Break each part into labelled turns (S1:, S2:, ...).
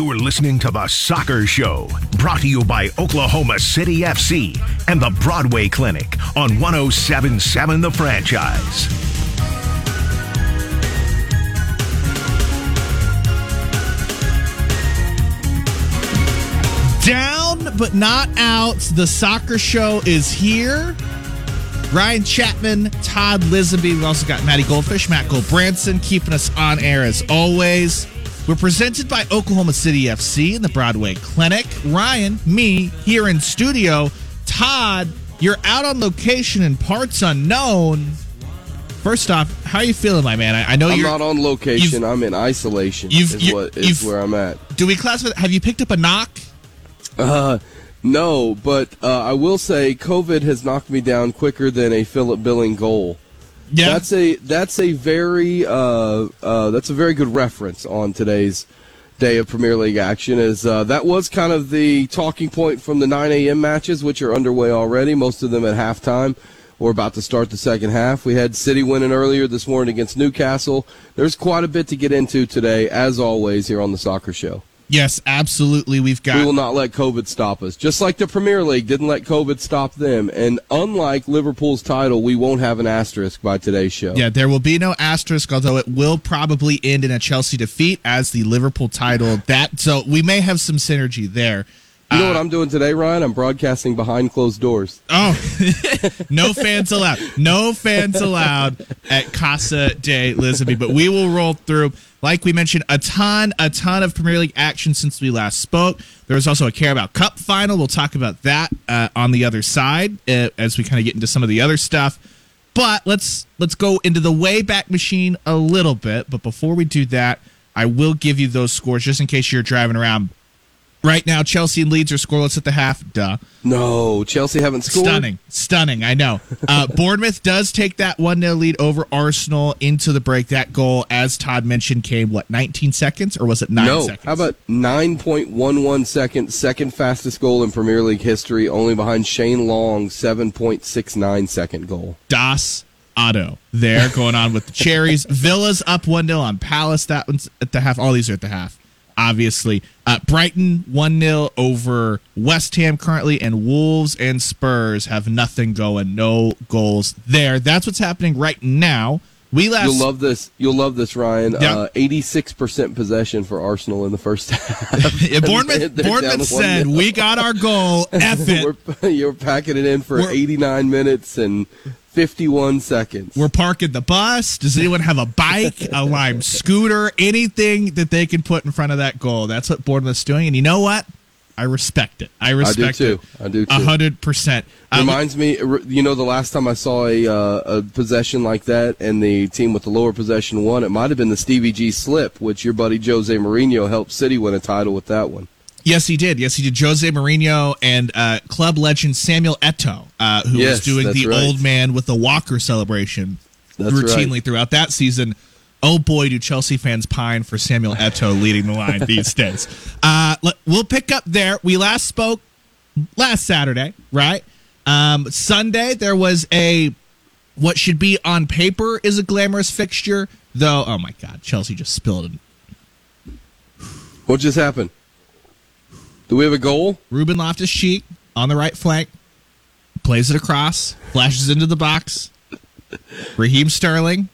S1: You're listening to The Soccer Show, brought to you by Oklahoma City FC and the Broadway Clinic on 1077 The Franchise.
S2: Down but not out. The soccer show is here. Ryan Chapman, Todd Lisenby. We've also got Matty Goldfish, Matt Goldbranson keeping us on air as always. We're presented by Oklahoma City FC and the Broadway Clinic. Ryan, me here in studio. Todd, you're out on location in parts unknown. First off, how are you feeling, my man? I, I know
S3: I'm
S2: you're
S3: not on location. I'm in isolation.
S2: You've-
S3: is what is where I'm at.
S2: Do we classify? Have you picked up a knock?
S3: Uh, no, but uh, I will say COVID has knocked me down quicker than a Philip Billing goal.
S2: Yeah.
S3: That's a that's a very uh, uh, that's a very good reference on today's day of Premier League action. Is uh, that was kind of the talking point from the 9 a.m. matches, which are underway already. Most of them at halftime. We're about to start the second half. We had City winning earlier this morning against Newcastle. There's quite a bit to get into today, as always, here on the Soccer Show.
S2: Yes, absolutely. We've got
S3: We will not let COVID stop us. Just like the Premier League didn't let COVID stop them. And unlike Liverpool's title, we won't have an asterisk by today's show.
S2: Yeah, there will be no asterisk, although it will probably end in a Chelsea defeat as the Liverpool title. That so we may have some synergy there.
S3: You know what I'm doing today, Ryan? I'm broadcasting behind closed doors.
S2: Oh, no fans allowed. No fans allowed at Casa de Lisenby. But we will roll through. Like we mentioned, a ton, a ton of Premier League action since we last spoke. There was also a Carabao Cup final. We'll talk about that uh, on the other side uh, as we kind of get into some of the other stuff. But let's let's go into the Wayback Machine a little bit. But before we do that, I will give you those scores just in case you're driving around. Right now, Chelsea and Leeds are scoreless at the half. Duh.
S3: No, Chelsea haven't scored.
S2: Stunning, stunning. I know. Uh, Bournemouth does take that one 0 lead over Arsenal into the break. That goal, as Todd mentioned, came what 19 seconds or was it nine
S3: No,
S2: seconds?
S3: how about 9.11 seconds, second fastest goal in Premier League history, only behind Shane Long's 7.69 second goal.
S2: Das Otto there going on with the Cherries. Villa's up 1 0 on Palace. That one's at the half. All these are at the half, obviously. Uh, Brighton 1 0 over West Ham currently, and Wolves and Spurs have nothing going. No goals there. That's what's happening right now. We last.
S3: You'll love this. You'll love this, Ryan.
S2: Yeah.
S3: Uh, 86% possession for Arsenal in the first half.
S2: Yeah, Bournemouth, Bournemouth said, "We got our goal. F it.
S3: We're, you're packing it in for
S2: We're-
S3: 89 minutes and 51 seconds.
S2: We're parking the bus. Does anyone have a bike, a lime scooter, anything that they can put in front of that goal? That's what Bournemouth's doing. And you know what? I respect it. I respect
S3: too.
S2: it.
S3: I do too.
S2: A hundred percent.
S3: Reminds me, you know, the last time I saw a, uh, a possession like that and the team with the lower possession won, it might have been the Stevie G slip, which your buddy Jose Mourinho helped City win a title with that one.
S2: Yes, he did. Yes, he did. Jose Mourinho and uh, club legend Samuel Eto'o, uh, who
S3: Yes,
S2: was doing the
S3: right.
S2: old man with the Walker celebration
S3: That's
S2: routinely
S3: right.
S2: throughout that season. Oh boy, do Chelsea fans pine for Samuel Eto'o leading the line these days. Uh, we'll pick up there. We last spoke last Saturday, right? Um, Sunday there was a what should be on paper is a glamorous fixture, though. Oh my God, Chelsea just spilled it.
S3: What just happened? Do we have a goal?
S2: Ruben Loftus Cheek on the right flank plays it across, flashes into the box. Raheem Sterling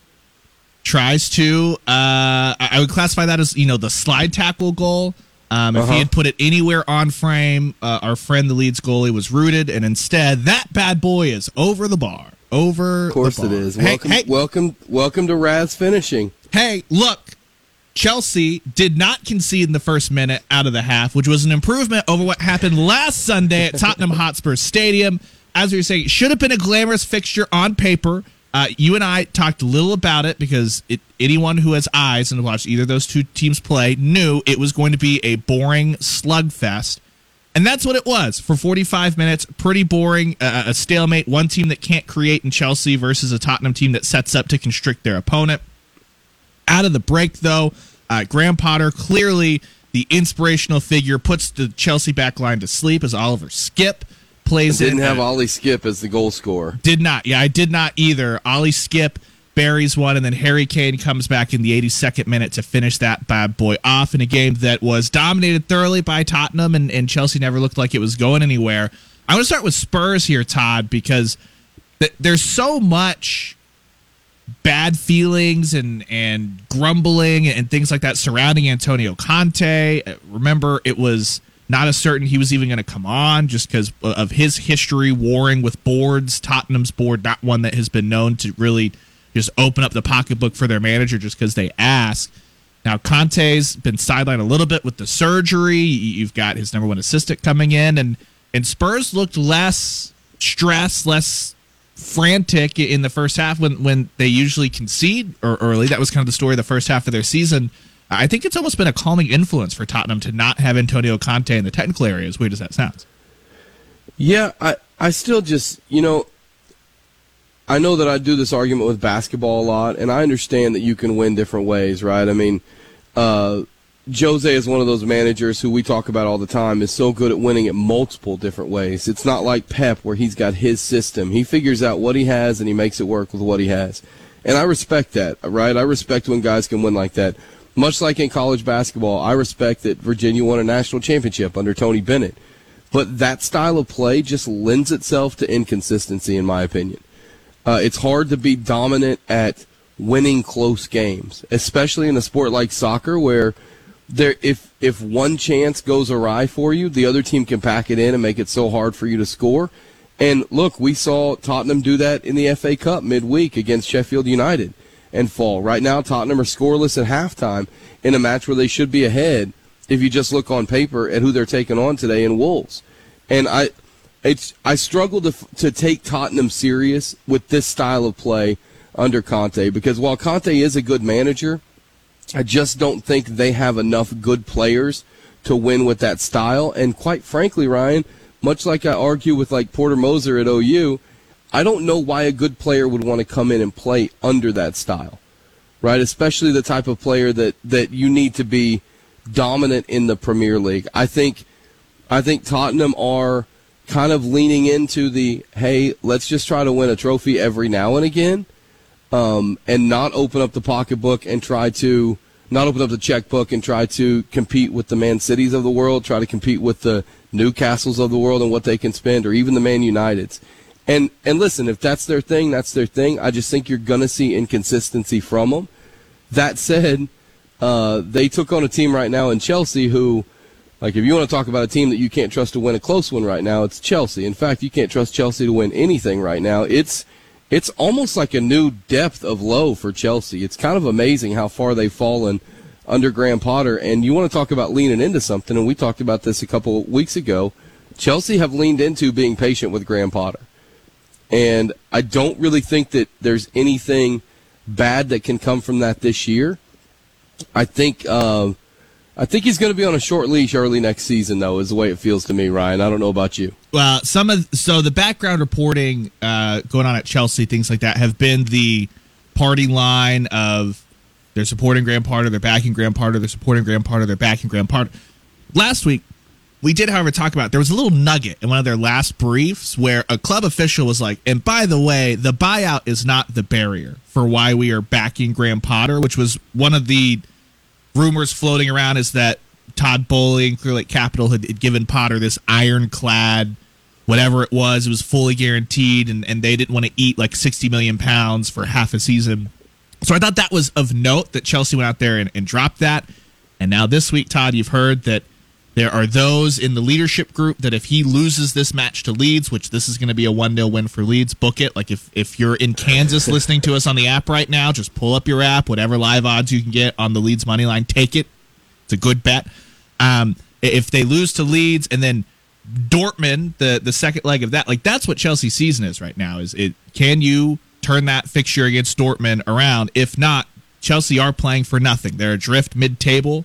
S2: tries to. Uh, I would classify that as you know the slide tackle goal. Um, if
S3: Uh-huh.
S2: he had put it anywhere on frame, uh, our friend the Leeds goalie was rooted, and instead that bad boy is over the bar. Over
S3: Of course it is.
S2: Hey,
S3: Welcome,
S2: hey,
S3: welcome, welcome to Raz finishing.
S2: hey, look. Chelsea did not concede in the first minute out of the half, which was an improvement over what happened last Sunday at Tottenham Hotspur Stadium. As we were saying, it should have been a glamorous fixture on paper. Uh, you and I talked a little about it because it, anyone who has eyes and watched either of those two teams play knew it was going to be a boring slugfest. And that's what it was for 45 minutes. Pretty boring, uh, a stalemate. One team that can't create in Chelsea versus a Tottenham team that sets up to constrict their opponent. Out of the break, though, uh, Graham Potter clearly the inspirational figure puts the Chelsea back line to sleep as Oliver Skipp plays
S3: Didn't
S2: in.
S3: have
S2: uh,
S3: Ollie Skipp as the goal scorer.
S2: did not. Yeah, I did not either. Ollie Skipp buries one, and then Harry Kane comes back in the 82nd minute to finish that bad boy off in a game that was dominated thoroughly by Tottenham, and, and Chelsea never looked like it was going anywhere. I want to start with Spurs here, Todd, because th- there's so much bad feelings and and grumbling and things like that surrounding Antonio Conte. Remember, it was not as certain he was even going to come on just because of his history warring with boards. Tottenham's board, not one that has been known to really just open up the pocketbook for their manager just because they ask. Now Conte's been sidelined a little bit with the surgery. You've got his number one assistant coming in, and and Spurs looked less stressed, less frantic in the first half when when they usually concede or early. That was kind of the story of the first half of their season. I think it's almost been a calming influence for Tottenham to not have Antonio Conte in the technical area. As weird as that sounds.
S3: Yeah, I I still just you know I know that I do this argument with basketball a lot, and I understand that you can win different ways, right? I mean, uh, Jose is one of those managers who we talk about all the time is so good at winning at multiple different ways. It's not like Pep where he's got his system. He figures out what he has and he makes it work with what he has. And I respect that, right? I respect when guys can win like that. Much like in college basketball, I respect that Virginia won a national championship under Tony Bennett. But that style of play just lends itself to inconsistency, in my opinion. Uh, it's hard to be dominant at winning close games, especially in a sport like soccer where there if if one chance goes awry for you, the other team can pack it in and make it so hard for you to score. And look, we saw Tottenham do that in the FA Cup midweek against Sheffield United and fall. Right now, Tottenham are scoreless at halftime in a match where they should be ahead if you just look on paper at who they're taking on today in Wolves. And I it's I struggle to to take Tottenham serious with this style of play under Conte because while Conte is a good manager, I just don't think they have enough good players to win with that style. And quite frankly, Ryan, much like I argue with like Porter Moser at OU, I don't know why a good player would want to come in and play under that style, right? Especially the type of player that that you need to be dominant in the Premier League. I think I think Tottenham are kind of leaning into the hey, let's just try to win a trophy every now and again, um, and not open up the pocketbook and try to not open up the checkbook and try to compete with the Man Cities of the world, try to compete with the Newcastles of the world and what they can spend, or even the Man Uniteds. And and listen, if that's their thing, that's their thing. I just think you're gonna see inconsistency from them. That said, uh, they took on a team right now in Chelsea who like, if you want to talk about a team that you can't trust to win a close one right now, it's Chelsea. In fact, you can't trust Chelsea to win anything right now. It's it's almost like a new depth of low for Chelsea. It's kind of amazing how far they've fallen under Graham Potter. And you want to talk about leaning into something, and we talked about this a couple weeks ago. Chelsea have leaned into being patient with Graham Potter. And I don't really think that there's anything bad that can come from that this year. I think. Uh, I think he's going to be on a short leash early next season, though, is the way it feels to me, Ryan. I don't know about you.
S2: Well, some of so the background reporting uh, going on at Chelsea, things like that, have been the party line of they're supporting Graham Potter, they're backing Graham Potter, they're supporting Graham Potter, they're backing Graham Potter. Last week, we did, however, talk about there was a little nugget in one of their last briefs where a club official was like, and by the way, the buyout is not the barrier for why we are backing Graham Potter, which was one of the rumors floating around is that Todd Boehly and Clearlake Capital had, had, given Potter this ironclad, whatever it was, it was fully guaranteed, and, and they didn't want to eat like 60 million pounds for half a season. So I thought that was of note that Chelsea went out there and, and dropped that. And now this week, Todd, you've heard that there are those in the leadership group that if he loses this match to Leeds, which this is going to be a 1 0 win for Leeds, book it. Like if, if you're in Kansas listening to us on the app right now, just pull up your app, whatever live odds you can get on the Leeds money line, take it. It's a good bet. Um, if they lose to Leeds and then Dortmund, the, the second leg of that, like that's what Chelsea season is right now. Is it can you turn that fixture against Dortmund around? If not, Chelsea are playing for nothing. They're adrift mid table.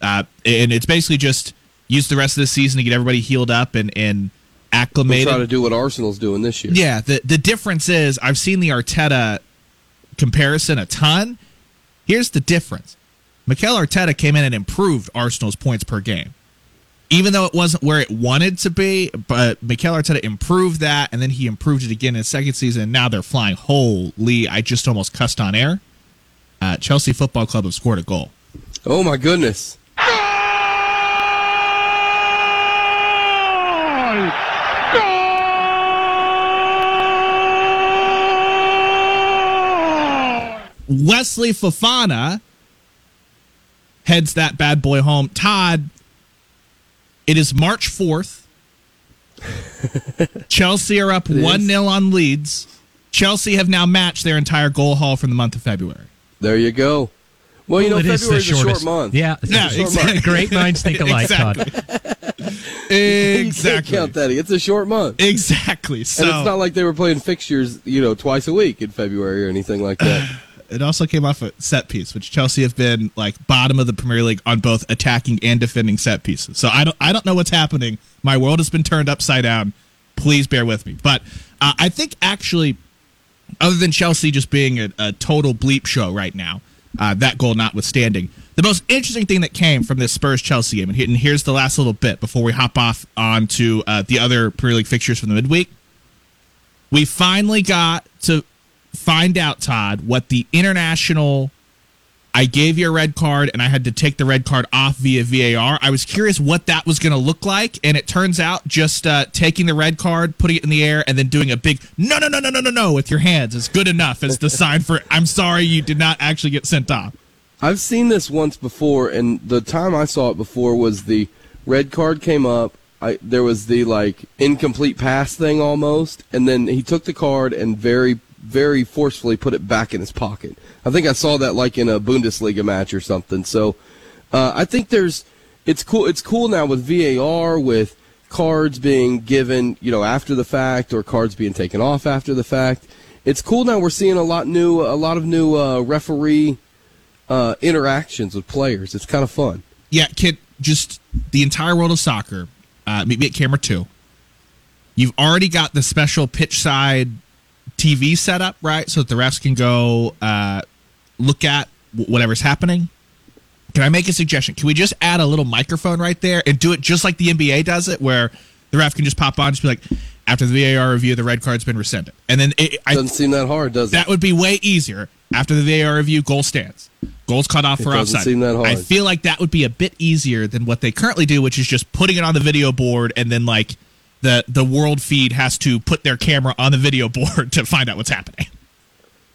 S2: Uh, and it's basically just use the rest of the season to get everybody healed up and and acclimated.
S3: We'll try to do what Arsenal's doing this year.
S2: Yeah, the the difference is I've seen the Arteta comparison a ton. Here's the difference: Mikel Arteta came in and improved Arsenal's points per game. even though it wasn't where it wanted to be, but Mikel Arteta improved that, and then he improved it again in his second season. And now they're flying. Holy! I just almost cussed on air. Uh, Chelsea Football Club have scored a goal.
S3: Oh my goodness!
S2: Wesley Fofana heads that bad boy home. Todd, it is March 4th. Chelsea are up 1 0 on Leeds. Chelsea have now matched their entire goal haul from the month of February.
S3: There you go. Well, you know,
S4: It is the
S3: February's a short
S4: shortest-
S3: month.
S4: Yeah, it's a
S2: Yeah,
S4: short
S2: exactly.
S4: month. Great minds think alike,
S2: Exactly.
S4: Todd.
S3: You can't
S2: Exactly.
S3: count that. It's a short month.
S2: Exactly. So
S3: and it's not like they were playing fixtures, you know, twice a week in February or anything like that.
S2: it also came off a set piece, which Chelsea have been like bottom of the Premier League on both attacking and defending set pieces. So I don't I don't know what's happening. My world has been turned upside down. Please bear with me. But uh, I think actually, other than Chelsea just being a, a total bleep show right now, uh, that goal notwithstanding, the most interesting thing that came from this Spurs Chelsea game, and here- and here's the last little bit before we hop off onto uh, the other Premier League fixtures from the midweek. We finally got to find out, Todd, what the international. I gave you a red card and I had to take the red card off via VAR. I was curious what that was going to look like, and it turns out just uh, taking the red card, putting it in the air, and then doing a big no, no, no, no, no, no, no with your hands is good enough as the sign for I'm sorry you did not actually get sent off.
S3: I've seen this once before, and the time I saw it before was the red card came up. I, there was the like incomplete pass thing almost, and then he took the card and very, very forcefully put it back in his pocket. I think I saw that like in a Bundesliga match or something. So uh, I think there's it's cool. It's cool now with VAR with cards being given, you know, after the fact or cards being taken off after the fact. It's cool now. We're seeing a lot new, a lot of new uh, referee uh, interactions with players. It's kind of fun.
S2: Yeah, kid, just the entire world of soccer. Uh, meet me at camera two. You've already got the special pitch side TV set up, right? So that the refs can go uh, look at wh- whatever's happening. Can I make a suggestion? Can we just add a little microphone right there and do it just like the NBA does it, where the ref can just pop on, and just be like, after the VAR review, the red card's been rescinded, and then it, I,
S3: Doesn't seem that hard, does it?
S2: that would be way easier. After the VAR review, goal stands. Goals cut off
S3: It
S2: for
S3: doesn't
S2: offside.
S3: seem that hard.
S2: I feel like that would be a bit easier than what they currently do, which is just putting it on the video board and then like the the world feed has to put their camera on the video board to find out what's happening.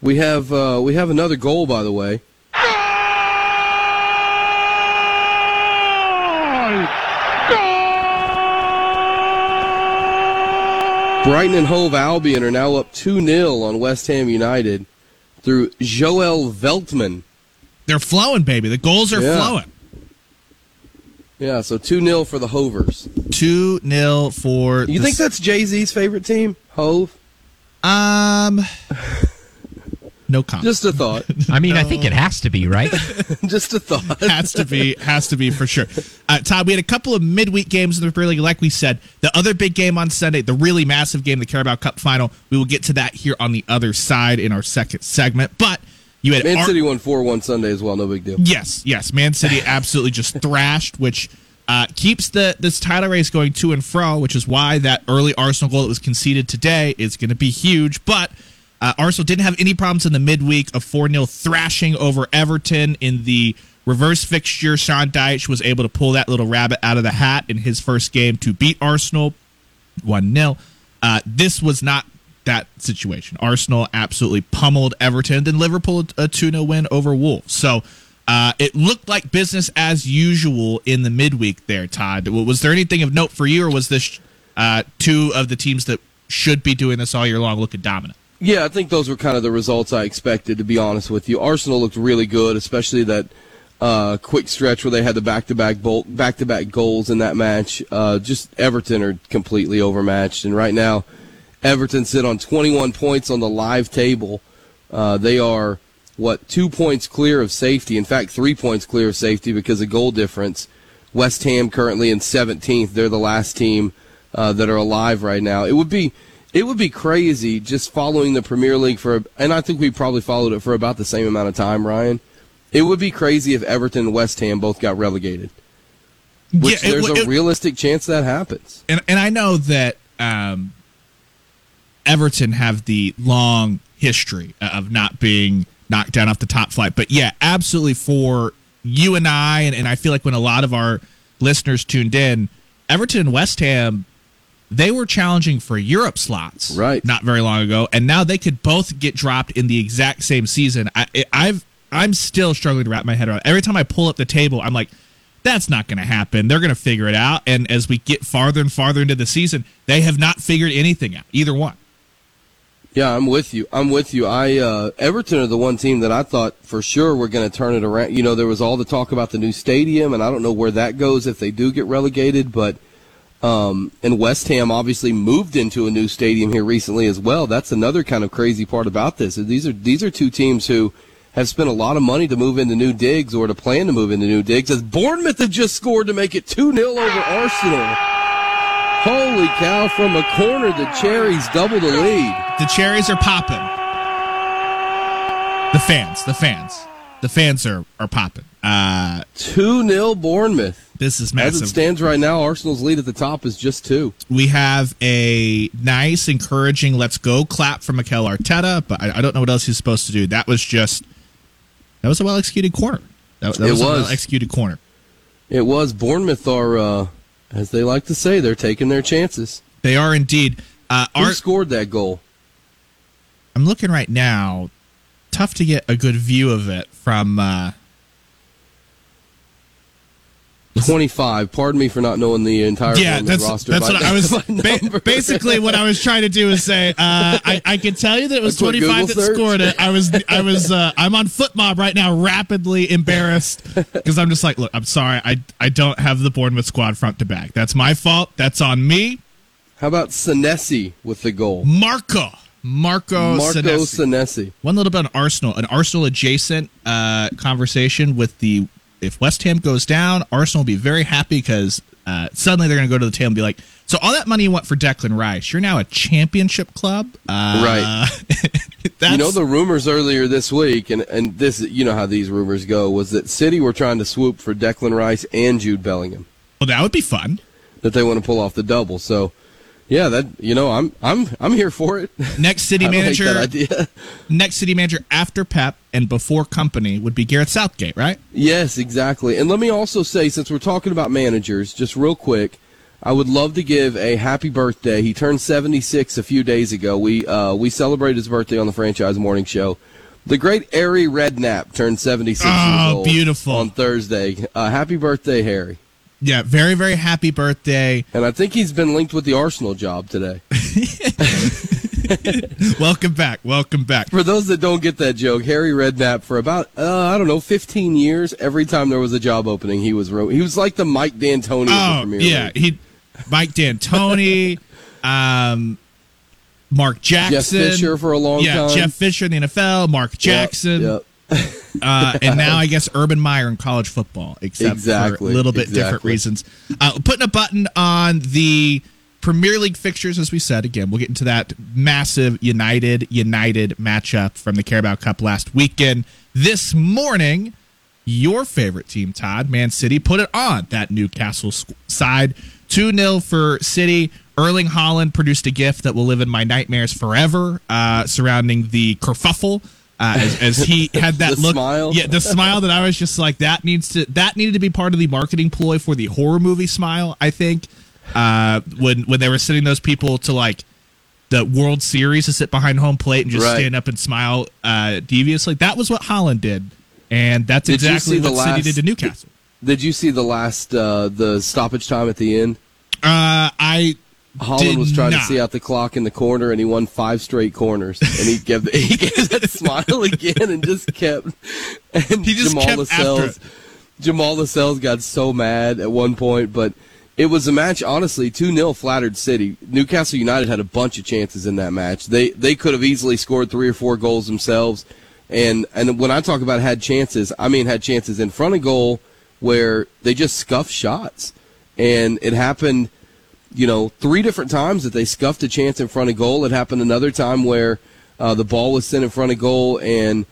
S3: We have uh, we have another goal, by the way. Brighton and Hove Albion are now up 2 0 on West Ham United through Joel Veltman.
S2: They're flowing, baby. The goals are
S3: Yeah.
S2: flowing.
S3: Yeah, so 2 0 for the Hovers.
S2: Two 0 for.
S3: You
S2: the
S3: think that's Jay Z's favorite team? Hove?
S2: um. No comment.
S3: Just a thought.
S4: I mean, I think it has to be, right?
S3: Just a thought.
S2: has to be has to be for sure. Uh, Todd, we had a couple of midweek games in the Premier League, like we said. The other big game on Sunday, the really massive game, the Carabao Cup final. We will get to that here on the other side in our second segment. But you had
S3: Man
S2: Ar-
S3: City won 4 1 Sunday as well, no big deal.
S2: Yes, yes. Man City absolutely just thrashed, which uh, keeps the this title race going to and fro, which is why that early Arsenal goal that was conceded today is going to be huge. But uh, Arsenal didn't have any problems in the midweek of 4 0 thrashing over Everton in the reverse fixture. Sean Dyche was able to pull that little rabbit out of the hat in his first game to beat Arsenal 1 0. Uh, this was not that situation. Arsenal absolutely pummeled Everton, then Liverpool a 2 0 win over Wolves. So uh, it looked like business as usual in the midweek there, Todd. Was there anything of note for you, or was this uh, two of the teams that should be doing this all year long looking dominant?
S3: Yeah, I think those were kind of the results I expected, to be honest with you. Arsenal looked really good, especially that uh, quick stretch where they had the back-to-back back-to-back goals in that match. Uh, just Everton are completely overmatched, and right now, Everton sit on 21 points on the live table. Uh, they are what two points clear of safety. In fact, three points clear of safety because of goal difference. West Ham currently in 17th. They're the last team uh, that are alive right now. It would be it would be crazy just following the Premier League for, and I think we probably followed it for about the same amount of time, Ryan. It would be crazy if Everton and West Ham both got relegated. which
S2: Yeah, it-
S3: there's a
S2: it-
S3: realistic chance that happens.
S2: and and I know that um, Everton have the long history of not being knocked down off the top flight, but yeah, absolutely for you and I, and, and I feel like when a lot of our listeners tuned in, Everton and West Ham, they were challenging for Europe slots,
S3: Right.
S2: Not very long ago, and now they could both get dropped in the exact same season. I, I've I'm still struggling to wrap my head around. Every time I pull up the table, I'm like, that's not going to happen. They're going to figure it out. And as we get farther and farther into the season, they have not figured anything out, either one.
S3: Yeah, I'm with you. I'm with you. I uh, Everton are the one team that I thought for sure were going to turn it around. You know, there was all the talk about the new stadium, and I don't know where that goes if they do get relegated. But um, and West Ham obviously moved into a new stadium here recently as well. That's another kind of crazy part about this. These are these are two teams who have spent a lot of money to move into new digs or to plan to move into new digs. As Bournemouth have just scored to make it two 0 over Arsenal. Holy cow! From a corner, the Cherries double the lead.
S2: The cherries are popping. The fans, the fans, the fans are are popping. Uh,
S3: 2 0 Bournemouth.
S2: this is massive.
S3: As it stands right now, Arsenal's lead at the top is just two.
S2: we have a nice, encouraging "Let's go" clap from Mikel Arteta, but I, I don't know what else he's supposed to do. That was just that was a well executed corner. That, that
S3: It
S2: was, a
S3: was.
S2: well executed corner.
S3: It was Bournemouth are, uh, as they like to say, they're taking their chances.
S2: They are indeed. Uh,
S3: Who
S2: Art,
S3: scored that goal?
S2: I'm looking right now. Tough to get a good view of it from. Uh,
S3: 25. Pardon me for not knowing the entire
S2: yeah, that's
S3: roster.
S2: that's what I was. ba- basically, what I was trying to do is say, uh, I, I can tell you that it was
S3: A quick
S2: 25 that
S3: search?
S2: scored it. I was, I was, uh, I'm on FotMob right now, rapidly embarrassed because I'm just like, look, I'm sorry, I, I don't have the Bournemouth squad front to back. That's my fault. That's on me.
S3: How about Senesi with the goal?
S2: Marco, Marco,
S3: Marco
S2: Senesi.
S3: Senesi.
S2: One little bit on Arsenal, an Arsenal adjacent uh, conversation with the if West Ham goes down, Arsenal will be very happy because uh, suddenly they're going to go to the table and be like, so all that money you want for Declan Rice, you're now a championship club, uh,
S3: Right. You know the rumors earlier this week, and and this you know how these rumors go, was that City were trying to swoop for Declan Rice and Jude Bellingham.
S2: well, that would be fun.
S3: That they want to pull off the double. So, yeah, that you know I'm I'm I'm here for it.
S2: Next city manager,
S3: that idea.
S2: next city manager after Pep and before Kompany would be Gareth Southgate, right?
S3: Yes, exactly. And let me also say, since we're talking about managers, just real quick, I would love to give a happy birthday. He turned 76 a few days ago. We uh, we celebrated his birthday on the Franchise Morning Show. The great Harry Redknapp turned 76
S2: Oh, beautiful.
S3: on Thursday. Uh, happy birthday, Harry.
S2: Yeah, very very happy birthday.
S3: And I think he's been linked with the Arsenal job today.
S2: welcome back, welcome back.
S3: For those that don't get that joke, Harry Redknapp for about uh, I don't know 15 years, every time there was a job opening, he was he was like the Mike D'Antoni
S2: Oh yeah,
S3: League.
S2: he Mike D'Antoni, um, Mark Jackson,
S3: Jeff Fisher for a long
S2: yeah,
S3: time.
S2: Jeff Fisher in the NFL, Mark Jackson,
S3: Yep, yep.
S2: uh, and now I guess Urban Meyer in college football, except for
S3: Exactly,
S2: a little bit different reasons. Uh, putting a button on the Premier League fixtures, as we said again, we'll get into that massive United United matchup from the Carabao Cup last weekend. This morning, your favorite team, Todd, Man City, put it on that Newcastle side. 2 0 for City. Erling Haaland produced a gift that will live in my nightmares forever uh, surrounding the kerfuffle. Uh, as, as he had that
S3: The
S2: look,
S3: smile?
S2: yeah, the smile that I was just like, that needs to, that needed to be part of the marketing ploy for the horror movie smile. I think uh, when when they were sending those people to like the World Series to sit behind home plate and just
S3: Right.
S2: stand up and smile uh, deviously. That was what Haaland did, and that's
S3: Did
S2: exactly what City
S3: last-
S2: did to Newcastle.
S3: Did you see the last uh, the stoppage time at the end?
S2: Uh, I Haaland
S3: was trying
S2: not.
S3: to see out the clock in the corner, and he won five straight corners. And he gave he gave that smile again, and just kept. And
S2: He just
S3: Jamal
S2: kept
S3: Lascelles,
S2: after
S3: Jamal Lascelles got so mad at one point, but it was a match. Honestly, two 0 flattered City. Newcastle United had a bunch of chances in that match. They they could have easily scored three or four goals themselves. And and when I talk about had chances, I mean had chances in front of goal where they just scuffed shots, and it happened you know, three different times that they scuffed a chance in front of goal. It happened another time where uh, the ball was sent in front of goal and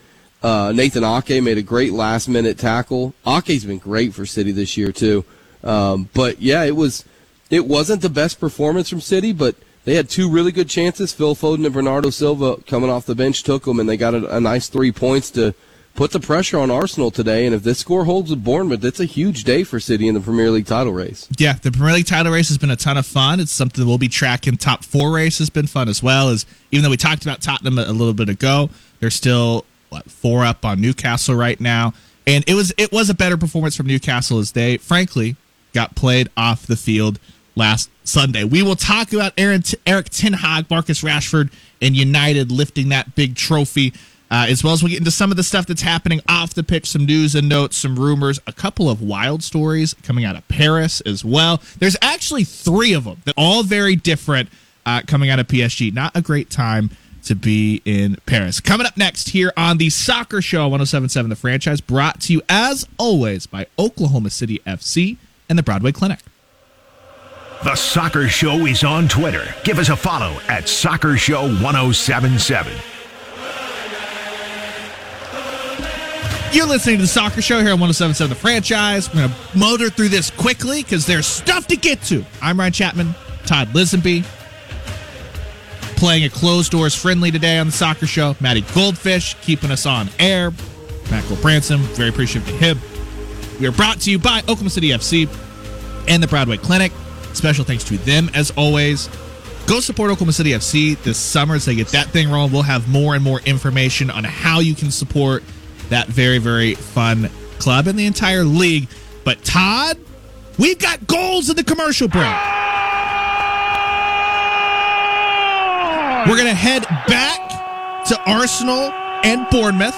S3: uh, Nathan Ake made a great last minute tackle. Ake's been great for City this year too. Um, but yeah, it was it wasn't the best performance from City, but they had two really good chances. Phil Foden and Bernardo Silva coming off the bench took them, and they got a, a nice three points to put the pressure on Arsenal today. And if this score holds with Bournemouth, it's a huge day for City in the Premier League title race.
S2: Yeah, the Premier League title race has been a ton of fun. It's something we'll be tracking. Top four race has been fun as well. As even though we talked about Tottenham a, little bit ago, they're still what, four up on Newcastle right now, and it was it was a better performance from Newcastle as they frankly got played off the field last Sunday. We will talk about Aaron, Erik Ten Hag, Marcus Rashford, and United lifting that big trophy. Uh, as well as we get into some of the stuff that's happening off the pitch, some news and notes, some rumors, a couple of wild stories coming out of Paris as well. There's actually three of them, that all very different, uh, coming out of PSG. Not a great time to be in Paris. Coming up next here on the Soccer Show 1077 The Franchise, brought to you as always by Oklahoma City FC and the Broadway Clinic.
S1: The Soccer Show is on Twitter. Give us a follow at Soccer Show 1077.
S2: You're listening to the Soccer Show here on 1077 The Franchise. We're going to motor through this quickly because there's stuff to get to. I'm Ryan Chapman, Todd Lisenby. Playing a closed doors friendly today on the Soccer Show. Matty Goldfish keeping us on air. Matt Branson, very appreciative to him. We are brought to you by Oklahoma City FC and the Broadway Clinic. Special thanks to them as always. Go support Oklahoma City FC this summer as they get that thing rolling. We'll have more and more information on how you can support that very, very fun club and the entire league. But Todd, we've got goals in the commercial break. We're going to head back to Arsenal and Bournemouth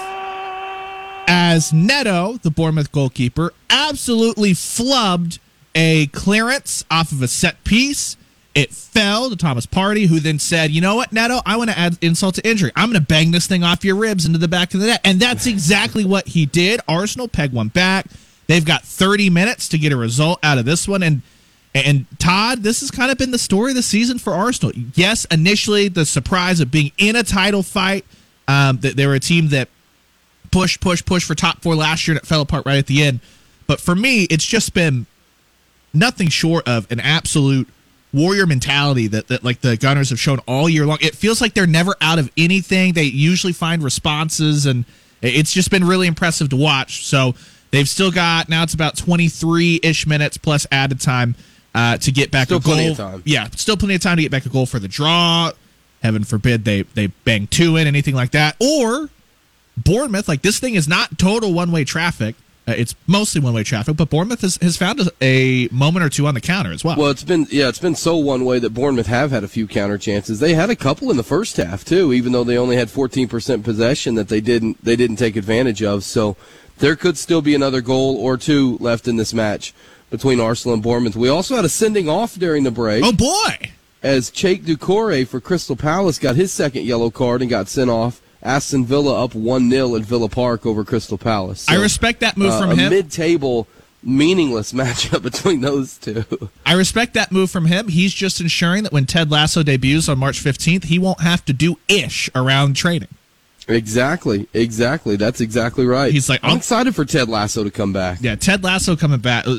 S2: as Neto, the Bournemouth goalkeeper, absolutely flubbed a clearance off of a set piece. It fell to Thomas Partey, who then said, "You know what, Neto? I want to add insult to injury. I'm going to bang this thing off your ribs into the back of the net." And that's exactly what he did. Arsenal peg one back. They've got 30 minutes to get a result out of this one, and and Todd, this has kind of been the story of the season for Arsenal. Yes, initially the surprise of being in a title fight. Um, that they were a team that pushed, pushed, pushed for top four last year, and it fell apart right at the end. But for me, it's just been nothing short of an absolute warrior mentality that, that like the Gunners have shown all year long. It feels like they're never out of anything. They usually find responses, and it's just been really impressive to watch. So they've still got now it's about twenty three ish minutes plus added time uh, to get back
S3: Still
S2: a goal. Yeah, still plenty of time to get back a goal for the draw. Heaven forbid they they bang two in anything like that. Or Bournemouth, like this thing is not total one way traffic. Uh, it's mostly one way traffic, but Bournemouth has, has found a, a moment or two on the counter as well.
S3: Well, it's been yeah, it's been so one way that Bournemouth have had a few counter chances. They had a couple in the first half too, even though they only had 14% possession that they didn't they didn't take advantage of. So there could still be another goal or two left in this match between Arsenal and Bournemouth. We also had a sending off during the break.
S2: oh boy!
S3: as Cheick Doucouré for Crystal Palace got his second yellow card and got sent off. Aston Villa up 1 0 at Villa Park over Crystal Palace.
S2: I respect that move
S3: uh,
S2: from
S3: a
S2: him.
S3: mid table, meaningless matchup between those two.
S2: I respect that move from him. He's just ensuring that when Ted Lasso debuts on March 15th, he won't have to do ish around training.
S3: exactly, exactly. That's exactly right.
S2: He's like,
S3: I'm
S2: I'll-
S3: excited for Ted Lasso to come back.
S2: Yeah, Ted Lasso coming back. uh,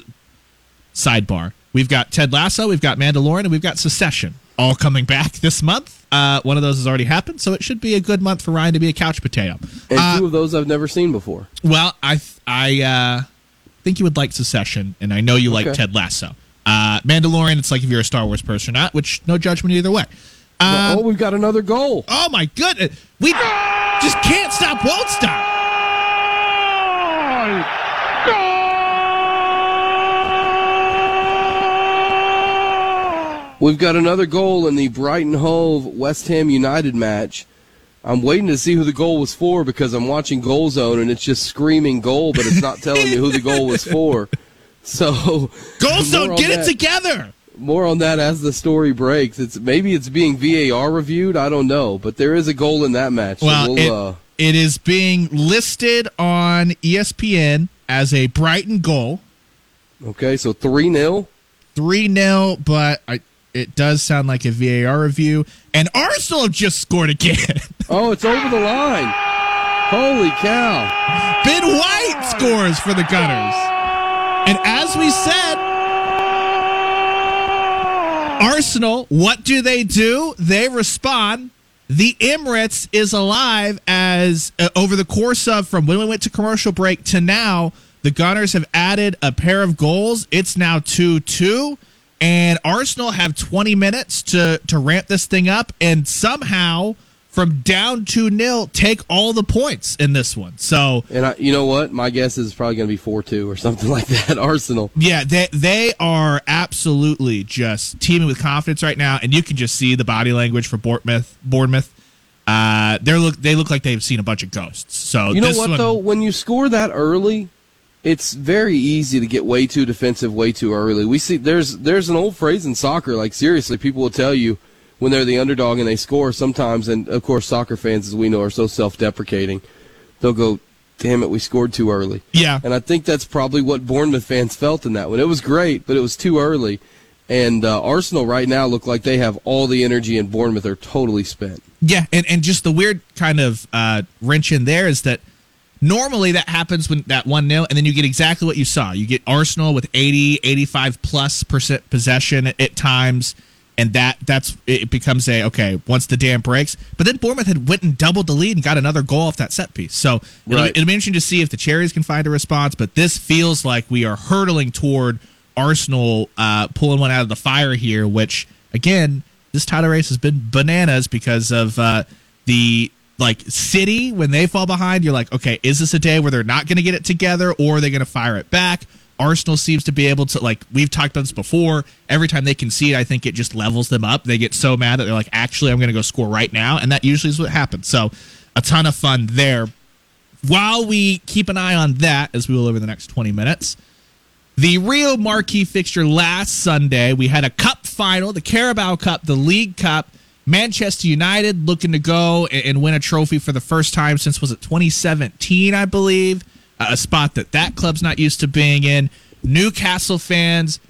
S2: Sidebar. We've got Ted Lasso, we've got Mandalorian, and we've got Succession all coming back this month. Uh, one of those has already happened, so it should be a good month for Ryan to be a couch potato.
S3: And
S2: Uh,
S3: two of those I've never seen before.
S2: Well, I th- I uh, think you would like Succession, and I know you like
S3: Okay.
S2: Ted Lasso. Uh, Mandalorian, it's like if you're a Star Wars person or not, which no judgment either way. Uh,
S3: oh, we've got another goal.
S2: oh my goodness, we just can't stop, won't stop.
S3: We've got another goal in the Brighton Hove West Ham United match. I'm waiting to see who the goal was for because I'm watching Goal Zone and it's just screaming goal, but it's not telling me who the goal was for. So
S2: Goal zone,
S3: on
S2: get it together.
S3: More on that as the story breaks. It's maybe it's being VAR reviewed. I don't know, but there is a goal in that match. So
S2: Well,
S3: we'll,
S2: it,
S3: uh,
S2: it is being listed on ESPN as a Brighton goal,
S3: okay, so three 0
S2: three 0 but I, it does sound like a VAR review. And Arsenal have just scored again.
S3: Oh, it's over the line. Holy cow!
S2: Ben White scores for the Gunners. And as we said, Arsenal, what do they do? They respond. The Emirates is alive as uh, over the course of from when we went to commercial break to now, the Gunners have added a pair of goals. It's now 2 2. And Arsenal have 20 minutes to, to ramp this thing up and somehow from down 2 0 take all the points in this one. So,
S3: And I, you know what? My guess is probably going to be four two or something like that. Arsenal.
S2: yeah, they, they are absolutely just teeming with confidence right now. And you can just see the body language for Bournemouth. Bournemouth. Uh, they look they look like they've seen a bunch of ghosts. So
S3: You know what
S2: one-
S3: though? When you score that early, it's very easy to get way too defensive way too early. We see there's there's an old phrase in soccer. Like seriously, people will tell you when they're the underdog and they score sometimes. And of course, soccer fans, as we know, are so self-deprecating. They'll go, "Damn it, we scored too early."
S2: Yeah.
S3: And I think that's probably what Bournemouth fans felt in that one. It was great, but it was too early. And uh, Arsenal right now look like they have all the energy, and Bournemouth are totally spent.
S2: Yeah, and, and just the weird kind of uh, wrench in there is that normally that happens when that 1 0, and then you get exactly what you saw. You get Arsenal with 80, 85 plus percent possession at times, and that that's it becomes a okay once the dam breaks. But then Bournemouth had went and doubled the lead and got another goal off that set piece. So it'll, it'll be interesting to see if the Cherries can find a response. But this feels like we are hurtling toward Arsenal uh, pulling one out of the fire here, which again, this title race has been bananas because of uh, the like City when they fall behind. You're like, okay, is this a day where they're not going to get it together, or are they going to fire it back? Arsenal seems to be able to like we've talked about this before. Every time they concede, I think it just levels them up. They get so mad that they're like, actually, I'm going to go score right now, and that usually is what happens. So, a ton of fun there. While we keep an eye on that, as we will over the next 20 minutes, the real marquee fixture last Sunday, we had a cup final, the Carabao Cup, the League Cup. Manchester United looking to go and, and win a trophy for the first time since was it 2017, I believe, uh, a spot that that club's not used to being in. Newcastle fans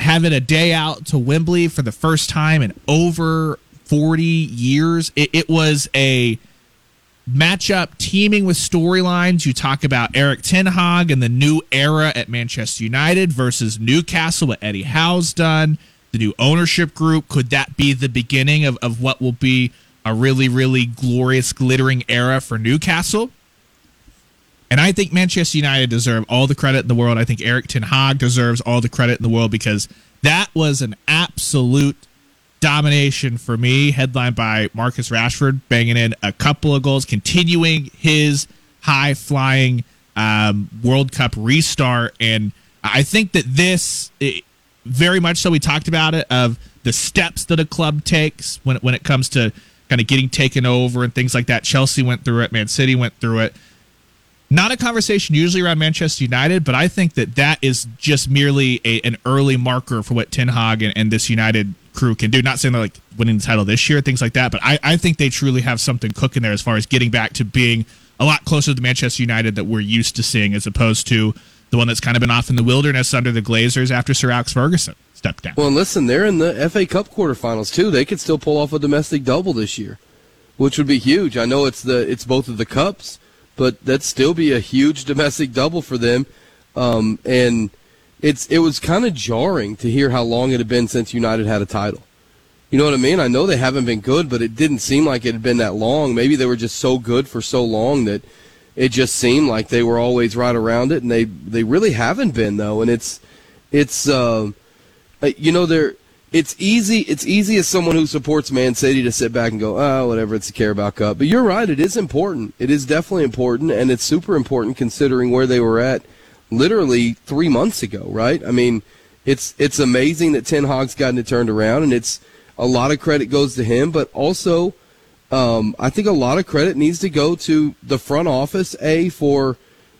S2: having a day out to Wembley for the first time in over 40 years. It, it was a matchup teeming with storylines. You talk about Erik Ten Hag and the new era at Manchester United versus Newcastle, what Eddie Howe's done, the new ownership group. Could that be the beginning of, of what will be a really, really glorious, glittering era for Newcastle? And I think Manchester United deserve all the credit in the world. I think Erik Ten Hag deserves all the credit in the world because that was an absolute domination for me, headlined by Marcus Rashford, banging in a couple of goals, continuing his high flying um, World Cup restart. And I think that this, very much so, we talked about it, of the steps that a club takes when, when it comes to kind of getting taken over and things like that. Chelsea went through it, Man City went through it not a conversation usually around Manchester United, but I think that that is just merely a, an early marker for what Ten Hag and, and this United crew can do. Not saying they're like winning the title this year, things like that, but I, I think they truly have something cooking there as far as getting back to being a lot closer to Manchester United that we're used to seeing, as opposed to the one that's kind of been off in the wilderness under the Glazers after Sir Alex Ferguson stepped down.
S3: Well, and listen, they're in the FA Cup quarterfinals too. They could still pull off a domestic double this year, which would be huge. I know it's the it's both of the cups, but that'd still be a huge domestic double for them. Um, and it's it was kind of jarring to hear how long it had been since United had a title. You know what I mean? I know they haven't been good, but it didn't seem like it had been that long. Maybe they were just so good for so long that it just seemed like they were always right around it, and they they really haven't been though. And it's it's uh, uh, you know they're it's easy it's easy as someone who supports Man City to sit back and go oh whatever it's a Carabao Cup. But you're right, it is important. It is definitely important, and it's super important considering where they were at literally three months ago. Right? I mean, it's it's amazing that Ten Hag's gotten it turned around, and it's a lot of credit goes to him, but also um, I think a lot of credit needs to go to the front office, A, for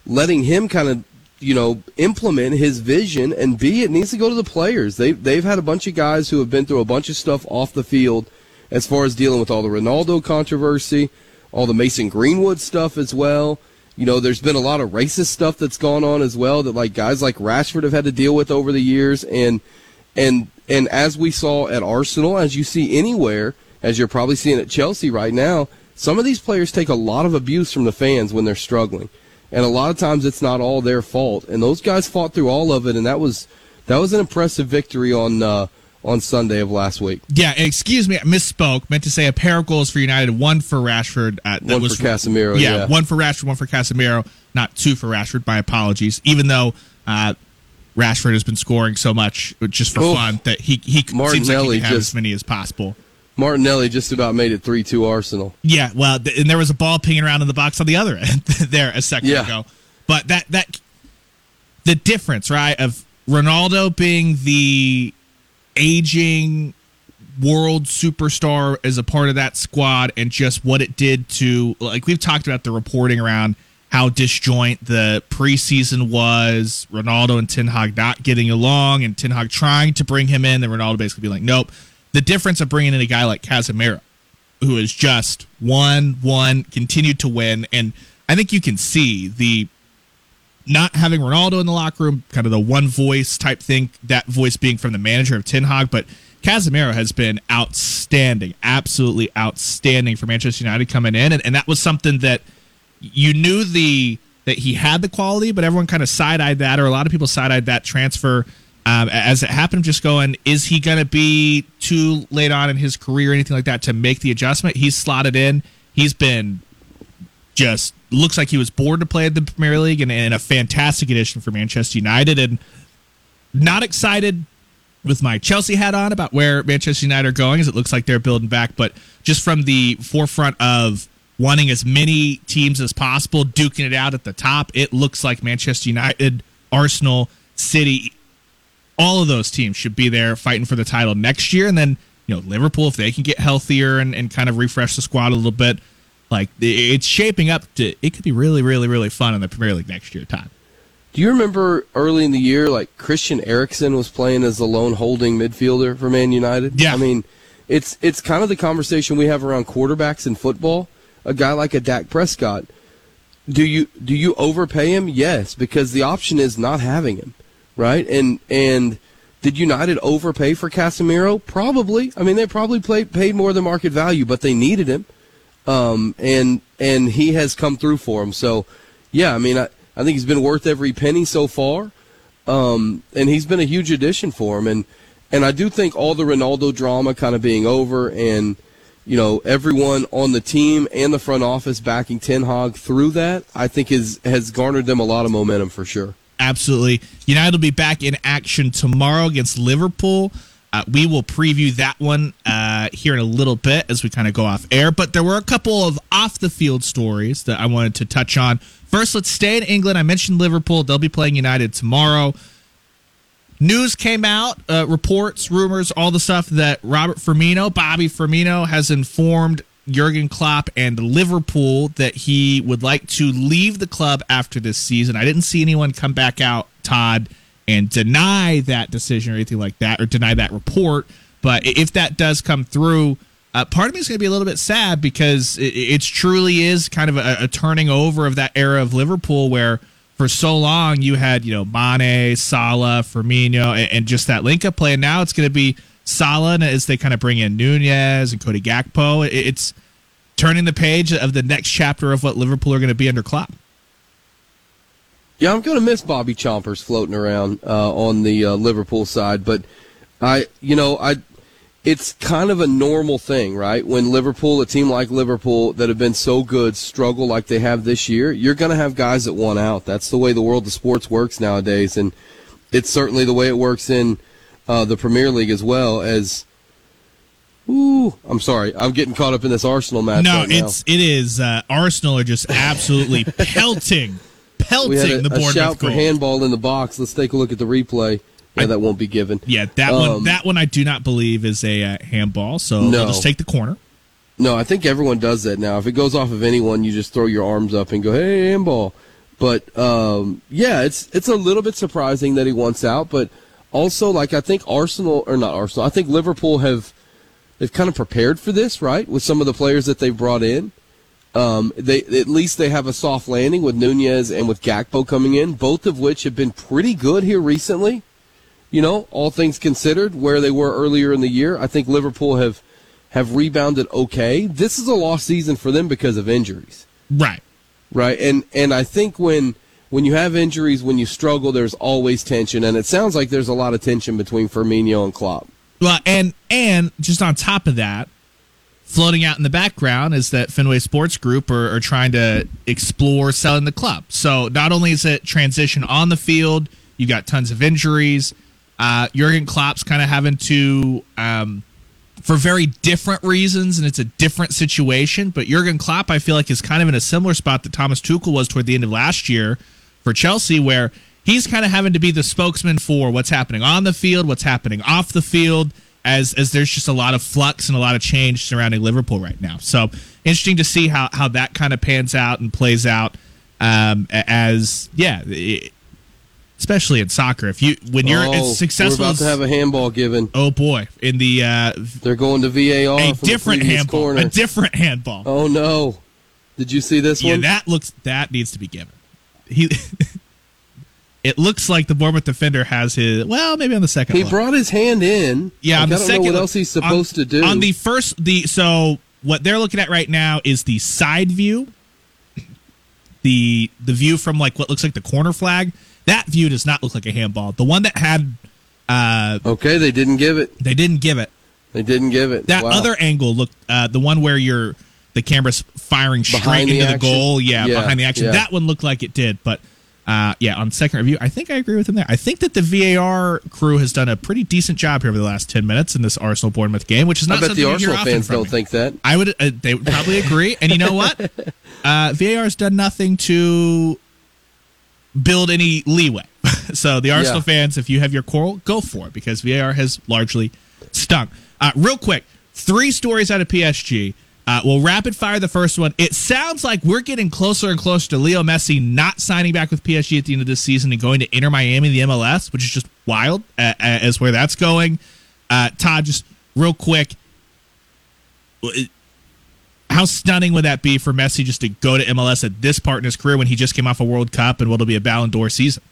S3: letting him kind of, you know, implement his vision, and B, it needs to go to the players. They've, they've had a bunch of guys who have been through a bunch of stuff off the field as far as dealing with all the Ronaldo controversy, all the Mason Greenwood stuff as well. You know, there's been a lot of racist stuff that's gone on as well that like guys like Rashford have had to deal with over the years, and and and as we saw at Arsenal, as you see anywhere, as you're probably seeing at Chelsea right now, some of these players take a lot of abuse from the fans when they're struggling. And a lot of times it's not all their fault. And those guys fought through all of it and that was that was an impressive victory on uh, on Sunday of last week.
S2: Yeah, excuse me, I misspoke. Meant to say a pair of goals for United, one for Rashford. Uh, that
S3: One
S2: was
S3: for Casemiro,
S2: Yeah,
S3: yeah.
S2: one for Rashford, one for Casemiro. Not two for Rashford. My apologies. Even though uh, Rashford has been scoring so much just for
S3: Oof.
S2: fun that he he seems like he can have
S3: just-
S2: as many as possible.
S3: Martinelli just about made it 3 2 Arsenal.
S2: Yeah, well, th- and there was a ball pinging around in the box on the other end there a second
S3: Yeah.
S2: ago. But that that the difference, right, of Ronaldo being the aging world superstar as a part of that squad and just what it did to like we've talked about the reporting around how disjoint the preseason was, Ronaldo and Ten Hag not getting along, and Ten Hag trying to bring him in, then Ronaldo basically be like, nope. The difference of bringing in a guy like Casemiro, who is just won, won, continued to win, and I think you can see the not having Ronaldo in the locker room, kind of the one voice type thing, that voice being from the manager of Ten Hag, but Casemiro has been outstanding, absolutely outstanding for Manchester United coming in, and, and that was something that you knew the that he had the quality, but everyone kind of side eyed that, or a lot of people side eyed that transfer um, as it happened. Just going, is he going to be too late on in his career, or anything like that, to make the adjustment? He's slotted in. He's been just looks like he was born to play in the Premier League, and, and a fantastic addition for Manchester United. And not excited with my Chelsea hat on about where Manchester United are going, as it looks like they're building back. But just from the forefront of wanting as many teams as possible, duking it out at the top, it looks like Manchester United, Arsenal, City, all of those teams should be there fighting for the title next year. And then, you know, Liverpool, if they can get healthier and, and kind of refresh the squad a little bit, like it's shaping up to, it could be really, really, really fun in the Premier League next year, Todd.
S3: Do you remember early in the year, like Christian Eriksen was playing as the lone holding midfielder for Man United?
S2: Yeah.
S3: I mean, it's it's kind of the conversation we have around quarterbacks in football. A guy like a Dak Prescott, do you do you overpay him? Yes, because the option is not having him, right? And and did United overpay for Casemiro? Probably. I mean, they probably played, paid more than market value, but they needed him, um, and and he has come through for them. So, yeah, I mean, I, I think he's been worth every penny so far, um, and he's been a huge addition for him. And and I do think all the Ronaldo drama kind of being over, and you know everyone on the team and the front office backing Ten Hag through that, I think is has garnered them a lot of momentum for sure.
S2: Absolutely. United will be back in action tomorrow against Liverpool. Uh, we will preview that one uh, here in a little bit as we kind of go off air. But there were a couple of off the field stories that I wanted to touch on. First, let's stay in England. I mentioned Liverpool. They'll be playing United tomorrow. News came out, uh, reports, rumors, all the stuff that Robert Firmino, Bobby Firmino, has informed Jurgen Klopp and Liverpool that he would like to leave the club after this season. I didn't see anyone come back out, Todd, and deny that decision or anything like that, or deny that report. But if that does come through, uh, part of me is going to be a little bit sad because it, it truly is kind of a, a turning over of that era of Liverpool where for so long you had you know Mane, Salah, Firmino, and, and just that link up play. And now it's going to be Salah as they kind of bring in Nunez and Cody Gakpo. It's turning the page of the next chapter of what Liverpool are going to be under Klopp.
S3: Yeah, I'm going to miss Bobby Chompers floating around uh, on the uh, Liverpool side, but I, you know, I, it's kind of a normal thing, right? When Liverpool, a team like Liverpool that have been so good, struggle like they have this year, you're going to have guys that want out. That's the way the world of sports works nowadays, and it's certainly the way it works in uh, the Premier League as well. As, ooh, I'm sorry, I'm getting caught up in this Arsenal match.
S2: No,
S3: right
S2: it's it is uh, Arsenal are just absolutely pelting, pelting
S3: we had a,
S2: the
S3: a
S2: Bournemouth
S3: shout for
S2: goal.
S3: handball in the box. Let's take a look at the replay. Yeah, that won't be given.
S2: Yeah, that
S3: Um,
S2: one. That one I do not believe is a uh, handball. So
S3: No.
S2: they'll just take the corner.
S3: No, I think everyone does that now. If it goes off of anyone, you just throw your arms up and go, "Hey, handball." But um, yeah, it's it's a little bit surprising that he wants out, but also like I think Arsenal or not Arsenal, I think Liverpool have they've kind of prepared for this, right? With some of the players that they've brought in. Um, they at least they have a soft landing with Nunez and with Gakpo coming in, both of which have been pretty good here recently. You know, all things considered, where they were earlier in the year, I think Liverpool have have rebounded okay. This is a lost season for them because of injuries,
S2: Right.
S3: right? And and I think when when you have injuries, when you struggle, there's always tension, and it sounds like there's a lot of tension between Firmino and Klopp.
S2: Well, and and just on top of that, floating out in the background is that Fenway Sports Group are, are trying to explore selling the club. So not only is it transition on the field, you got tons of injuries. Uh, Jurgen Klopp's kind of having to, um, for very different reasons, and it's a different situation. But Jurgen Klopp, I feel like, is kind of in a similar spot that Thomas Tuchel was toward the end of last year for Chelsea, where he's kind of having to be the spokesman for what's happening on the field, what's happening off the field, as as there's just a lot of flux and a lot of change surrounding Liverpool right now. So interesting to see how how that kind of pans out and plays out. Um, as yeah, it, especially in soccer, if you when you're
S3: oh,
S2: as successful,
S3: we're about to have a handball given.
S2: oh boy, in the uh,
S3: They're going to VAR.
S2: a different handball,
S3: corner.
S2: a different handball.
S3: oh no! Did you see this
S2: yeah,
S3: one?
S2: that looks that needs to be given. He. It looks like the Bournemouth defender has his well, maybe on the second.
S3: he
S2: look.
S3: brought his hand in.
S2: Yeah,
S3: Like,
S2: on the
S3: I don't
S2: second
S3: know what
S2: look-
S3: else he's supposed
S2: on-
S3: to do.
S2: On the first, the so what they're looking at right now is the side view, the the view from like what looks like the corner flag. That view does not look like a handball. The one that had, uh,
S3: okay, they didn't give it.
S2: they didn't give it.
S3: They didn't give it.
S2: That
S3: Wow.
S2: other angle looked, uh, the one where you're the camera's firing straight
S3: Behind
S2: into the
S3: action?
S2: goal. Yeah,
S3: Yeah,
S2: behind the action.
S3: yeah.
S2: That one looked like it did, but. Uh, yeah, on second review, I think I agree with him there. I think that the VAR crew has done a pretty decent job here over the last ten minutes in this Arsenal Bournemouth game, which is not
S3: I bet the Arsenal fans don't
S2: me.
S3: think that.
S2: I would. Uh, they would probably agree. And you know what? Uh, VAR has done nothing to build any leeway. so the Arsenal
S3: Yeah.
S2: fans, if you have your quarrel, go for it because VAR has largely stunk. Uh, real quick, three stories out of PSG. Uh, we'll rapid fire the first one. It sounds like we're getting closer and closer to Leo Messi not signing back with PSG at the end of this season and going to Inter Miami, the MLS, which is just wild uh, uh, as where that's going. Uh, Todd, just real quick, how stunning would that be for Messi just to go to MLS at this part in his career when he just came off a World Cup and what'll be a Ballon d'Or season?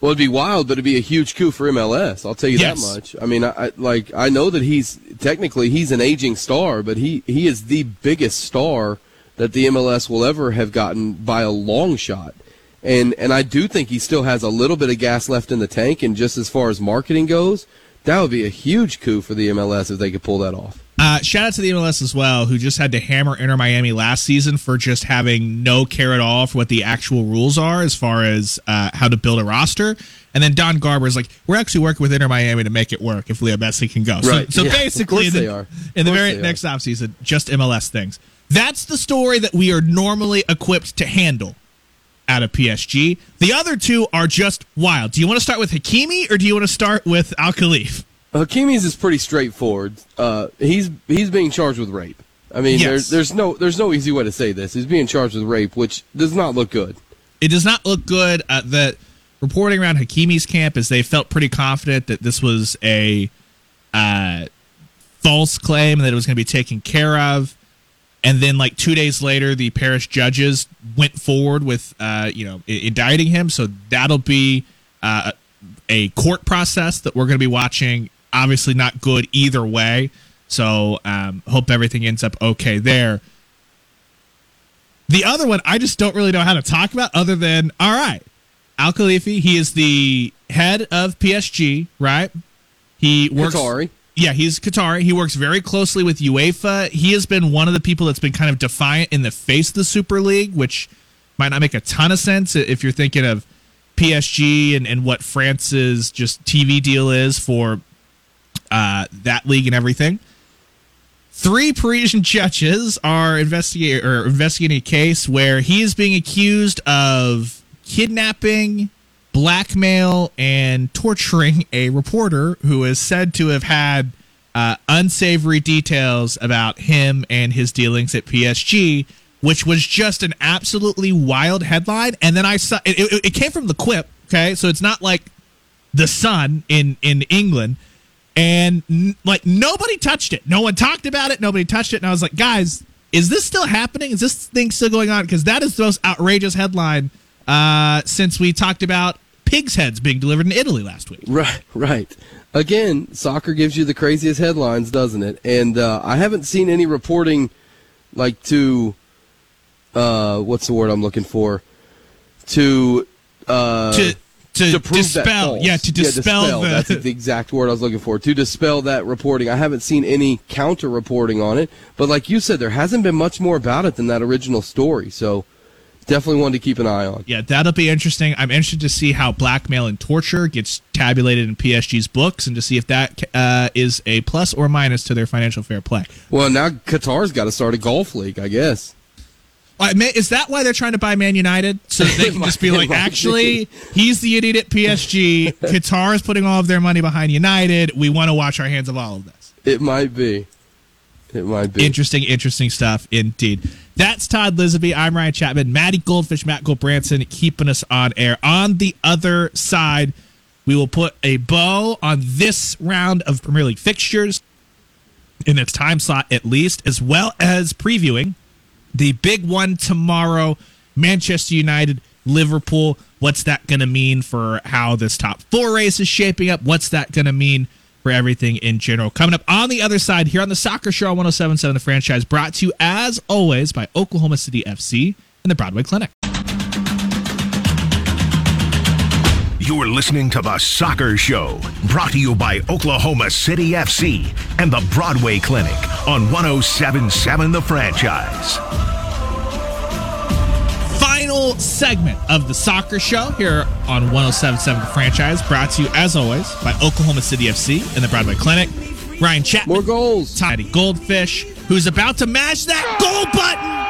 S3: Well, it'd be wild, but it'd be a huge coup for MLS. I'll tell you
S2: Yes.
S3: that much. I mean, I, I like I know that he's technically he's an aging star, but he he is the biggest star that the MLS will ever have gotten by a long shot. And and I do think he still has a little bit of gas left in the tank. And just as far as marketing goes, that would be a huge coup for the MLS if they could pull that off.
S2: Uh, shout out to the MLS as well, who just had to hammer Inter Miami last season for just having no care at all for what the actual rules are as far as uh, how to build a roster. And then Don Garber is like, we're actually working with Inter Miami to make it work if Leo Messi can go.
S3: Right.
S2: So, so
S3: Yeah,
S2: basically, the, in the very next offseason, just MLS things. That's the story that we are normally equipped to handle out of PSG. The other two are just wild. Do you want to start with Hakimi or do you want to start with Al Khalif?
S3: Hakimi's is pretty straightforward. Uh, he's he's being charged with rape. I mean,
S2: Yes.
S3: there's there's no there's no easy way to say this. He's being charged with rape, which does not look good.
S2: it does not look good. Uh, the reporting around Hakimi's camp is they felt pretty confident that this was a uh, false claim that it was going to be taken care of. And then, like two days later, the Paris judges went forward with, uh, you know, indicting him. So that'll be uh, a court process that we're going to be watching. Obviously, not good either way. So um, hope everything ends up okay there. The other one, I just don't really know how to talk about other than, all right, Al Khelaifi, he is the head of PSG, right? He works.
S3: Qatari.
S2: Yeah, he's Qatari. He works very closely with UEFA. He has been one of the people that's been kind of defiant in the face of the Super League, which might not make a ton of sense if you're thinking of PSG and, and what France's just TV deal is for uh, that league and everything. Three Parisian judges are investigating or investigating a case where he is being accused of kidnapping, blackmail, and torturing a reporter who is said to have had uh, unsavory details about him and his dealings at PSG, which was just an absolutely wild headline. And then I saw it, it, it came from L'Équipe. Okay, so it's not like the Sun in in England and n- like nobody touched it. No one talked about it. Nobody touched it. And I was like, guys, is this still happening? Is this thing still going on? Because that is the most outrageous headline uh, since we talked about pigs' heads being delivered in Italy last week.
S3: Right, right. Again, soccer gives you the craziest headlines, doesn't it? And uh, I haven't seen any reporting like to uh, what's the word I'm looking for? To uh,
S2: to to,
S3: to
S2: dispel, yeah, to dispel, the,
S3: that's the exact word I was looking for. To dispel that reporting. I haven't seen any counter reporting on it, but like you said, there hasn't been much more about it than that original story. So definitely one to keep an eye on.
S2: Yeah, that'll be interesting. I'm interested to see how blackmail and torture gets tabulated in PSG's books, and to see if that uh, is a plus or minus to their financial fair play.
S3: Well, now Qatar's got to start a golf league, I guess.
S2: Is that why they're trying to buy Man United? So that they can just be like, actually, he's the idiot at PSG. Qatar is putting all of their money behind United. We want to wash our hands of all of this.
S3: It might be. It might be.
S2: Interesting, interesting stuff indeed. That's Todd Lisenby. I'm Ryan Chapman. Maddie Goldfish, Matt Goldbranson keeping us on air. On the other side, we will put a bow on this round of Premier League fixtures in its time slot at least, as well as previewing the big one tomorrow Manchester United, Liverpool. What's that going to mean for how this top four race is shaping up? What's that going to mean for everything in general? Coming up on the other side here on the Soccer Show on 1077, the franchise brought to you as always by Oklahoma City FC and the Broadway Clinic.
S1: You're listening to The Soccer Show, brought to you by Oklahoma City FC and the Broadway Clinic on 1077 The Franchise.
S2: Final segment of the Soccer Show here on 1077 The Franchise, brought to you as always by Oklahoma City FC and the Broadway Clinic. Ryan Chapman.
S3: More goals.
S2: Tiny Goldfish, who's about to mash that goal button.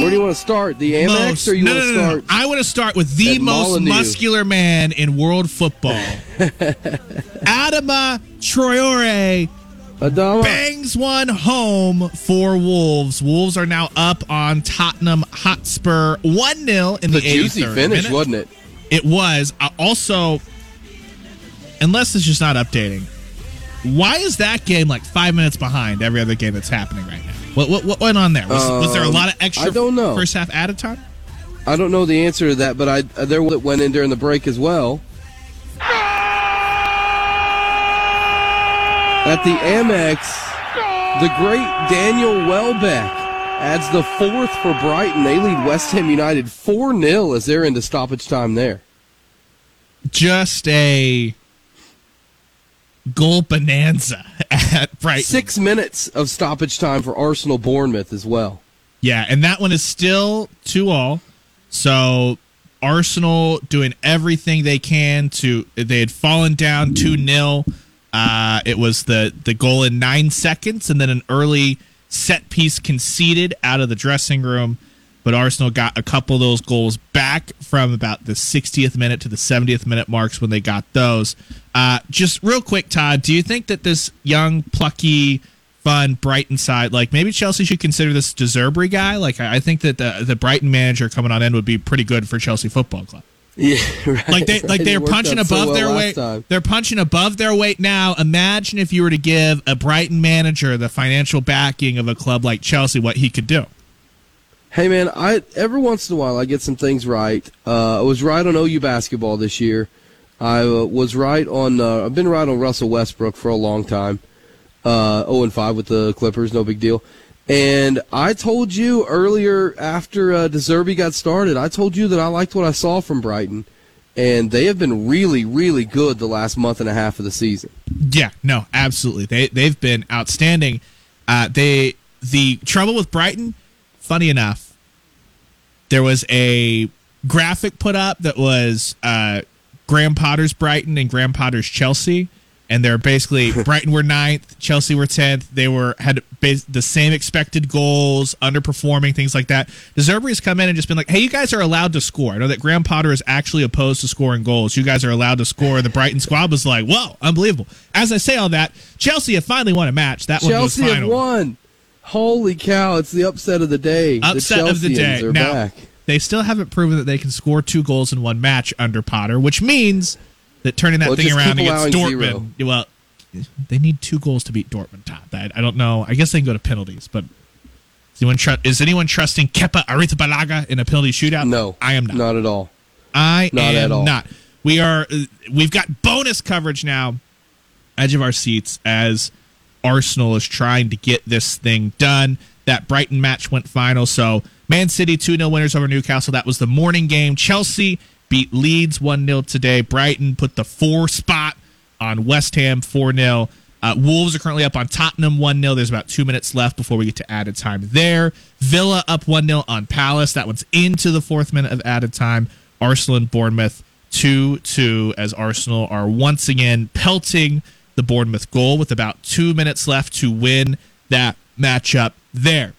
S3: Where do you want to start? The Amex,
S2: most,
S3: or you
S2: no,
S3: want to
S2: no, no.
S3: start?
S2: I want to start with the most
S3: Molineux?
S2: muscular man in world football. Adama Traore
S3: Adama.
S2: bangs one home for Wolves. Wolves are now up on Tottenham Hotspur 1 0 in the,
S3: The juicy finish,
S2: minute.
S3: wasn't it?
S2: It was. Uh, also, unless it's just not updating, why is that game like five minutes behind every other game that's happening right now? What, what, what went on there? Was, was there a
S3: Um,
S2: lot of extra
S3: I don't know.
S2: first half added time?
S3: I don't know the answer to that, but I uh, there that went in during the break as well. At the Amex, the great Daniel Welbeck adds the fourth for Brighton. They lead West Ham United 4 0 as they're into stoppage time there.
S2: Just a goal bonanza at Brighton.
S3: Six minutes of stoppage time for Arsenal Bournemouth as well.
S2: Yeah, and that one is still two all. So Arsenal doing everything they can to they had fallen down two 0 uh, it was the the goal in nine seconds and then an early set piece conceded out of the dressing room. But Arsenal got a couple of those goals back from about the 60th minute to the 70th minute marks when they got those. Uh, just real quick, Todd, do you think that this young, plucky, fun Brighton side, like maybe Chelsea should consider this De Zerbi guy? Like I think that the the Brighton manager coming on in would be pretty good for Chelsea Football Club.
S3: Yeah, right.
S2: Like they like
S3: right. It
S2: they're punching
S3: out so
S2: above
S3: well
S2: their weight.
S3: time.
S2: They're punching above their weight now. Imagine if you were to give a Brighton manager the financial backing of a club like Chelsea, what he could do.
S3: Hey man, I every once in a while I get some things right. Uh, I was right on OU basketball this year. I uh, was right on. Uh, I've been right on Russell Westbrook for a long time. Uh, 0 and 5 with the Clippers, no big deal. And I told you earlier after uh, De Zerbi got started, I told you that I liked what I saw from Brighton, and they have been really, really good the last month and a half of the season.
S2: Yeah, no, absolutely. They they've been outstanding. Uh, they the trouble with Brighton, funny enough, there was a graphic put up that was uh, Graham Potter's Brighton and Graham Potter's Chelsea, and they're basically Brighton were ninth, Chelsea were tenth. They were had bas- the same expected goals, underperforming things like that. De Zerbi's come in and just been like, "Hey, you guys are allowed to score." I know that Graham Potter is actually opposed to scoring goals. You guys are allowed to score. The Brighton squad was like, "Whoa, unbelievable!" As I say all that, Chelsea have finally won a match. That one was
S3: Chelsea have
S2: final.
S3: won. Holy cow! It's the upset of the day.
S2: Upset
S3: the
S2: of the day.
S3: Are
S2: now,
S3: back.
S2: they still haven't proven that they can score two goals in one match under Potter, which means that turning that
S3: Well,
S2: thing around against Dortmund. Well, they need two goals to beat Dortmund. Todd. I, I don't know. I guess they can go to penalties, but is anyone, tru- is anyone trusting Kepa Arrizabalaga in a penalty shootout?
S3: No,
S2: I am not.
S3: Not at all.
S2: I
S3: Not
S2: am
S3: at all.
S2: not. We are. uh, We've got bonus coverage now. Edge of our seats as Arsenal is trying to get this thing done. that Brighton match went final. So Man City 2 0 winners over Newcastle. That was the morning game. Chelsea beat Leeds 1 0 today. Brighton put the four spot on West Ham 4 0. Uh, Wolves are currently up on Tottenham 1 0. There's about two minutes left before we get to added time there. Villa up 1 0 on Palace. That one's into the fourth minute of added time. Arsenal and Bournemouth 2 2 as Arsenal are once again pelting the Bournemouth goal with about two minutes left to win that matchup there.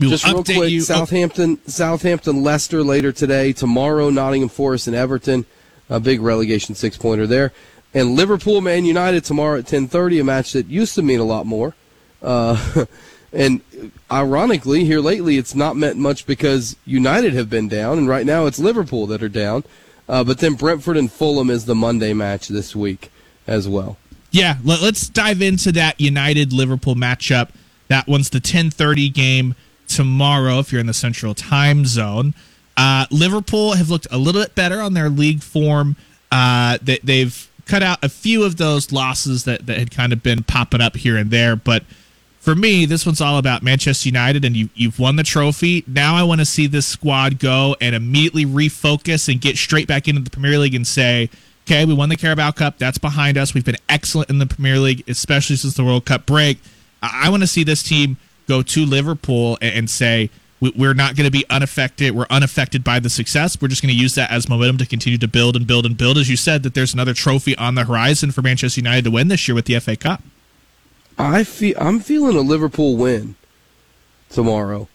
S3: We Just real quick, you. Southampton, Southampton, Leicester later today. Tomorrow, Nottingham Forest and Everton. A big relegation six pointer there. And Liverpool, Man United tomorrow at ten thirty. A match that used to mean a lot more. Uh, and ironically, here lately, it's not meant much because United have been down, and right now it's Liverpool that are down. Uh, but then Brentford and Fulham is the Monday match this week as well.
S2: Yeah, let, us dive into that United Liverpool matchup. That one's the 10:30 game tomorrow if you're in the Central Time Zone. Uh, Liverpool have looked a little bit better on their league form. Uh, they, they've cut out a few of those losses that, that had kind of been popping up here and there, but for me, this one's all about Manchester United, and you, you've won the trophy. Now I want to see this squad go and immediately refocus and get straight back into the Premier League and say, Okay, we won the Carabao Cup. That's behind us. We've been excellent in the Premier League, especially since the World Cup break. I, want to see this team go to Liverpool and, say, we're not going to be unaffected. We're unaffected by the success. We're just going to use that as momentum to continue to build and build and build. As you said, that there's another trophy on the horizon for Manchester United to win this year with the FA Cup.
S3: I feel I'm feeling a Liverpool win tomorrow.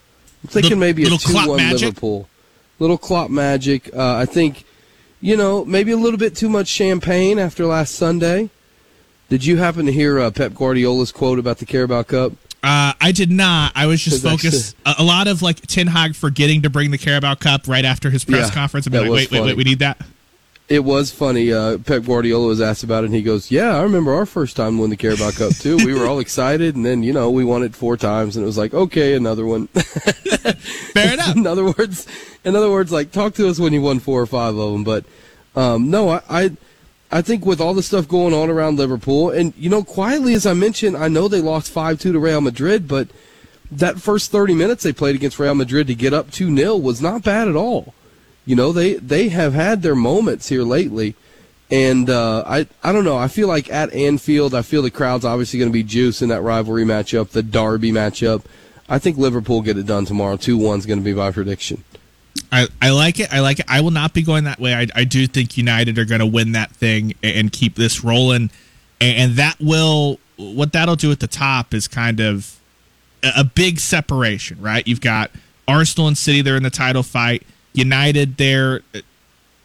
S3: I'm thinking little, maybe a two-one Liverpool. Little Klopp magic. Uh, I think you know, maybe a little bit too much champagne after last Sunday. Did you happen to hear uh, Pep Guardiola's quote about the Carabao Cup?
S2: Uh, I did not. I was just focused. Actually, a, lot of like Ten Hag forgetting to bring the Carabao Cup right after his press yeah, conference. I'm like, wait, wait, wait, we need that.
S3: It was funny. Uh, Pep Guardiola was asked about it, and he goes, "Yeah, I remember our first time winning the Carabao Cup too. We were all excited, and then you know we won it four times, and it was like, okay, another one.
S2: Fair enough.
S3: in other words, in other words, like talk to us when you won four or five of them. But um, no, I, I I think with all the stuff going on around Liverpool, and you know, quietly as I mentioned, I know they lost five two to Real Madrid, but that first thirty minutes they played against Real Madrid to get up two 0 was not bad at all. You know, they they have had their moments here lately, and uh, I I don't know. I feel like at Anfield, I feel the crowd's obviously going to be juice in that rivalry matchup, the Derby matchup. I think Liverpool get it done tomorrow. Two one's going to be my prediction.
S2: I, I like it. I like it. I will not be going that way. I, I do think United are going to win that thing and keep this rolling, and that will what that'll do at the top is kind of a big separation, right? You've got Arsenal and City; they're in the title fight. United, they're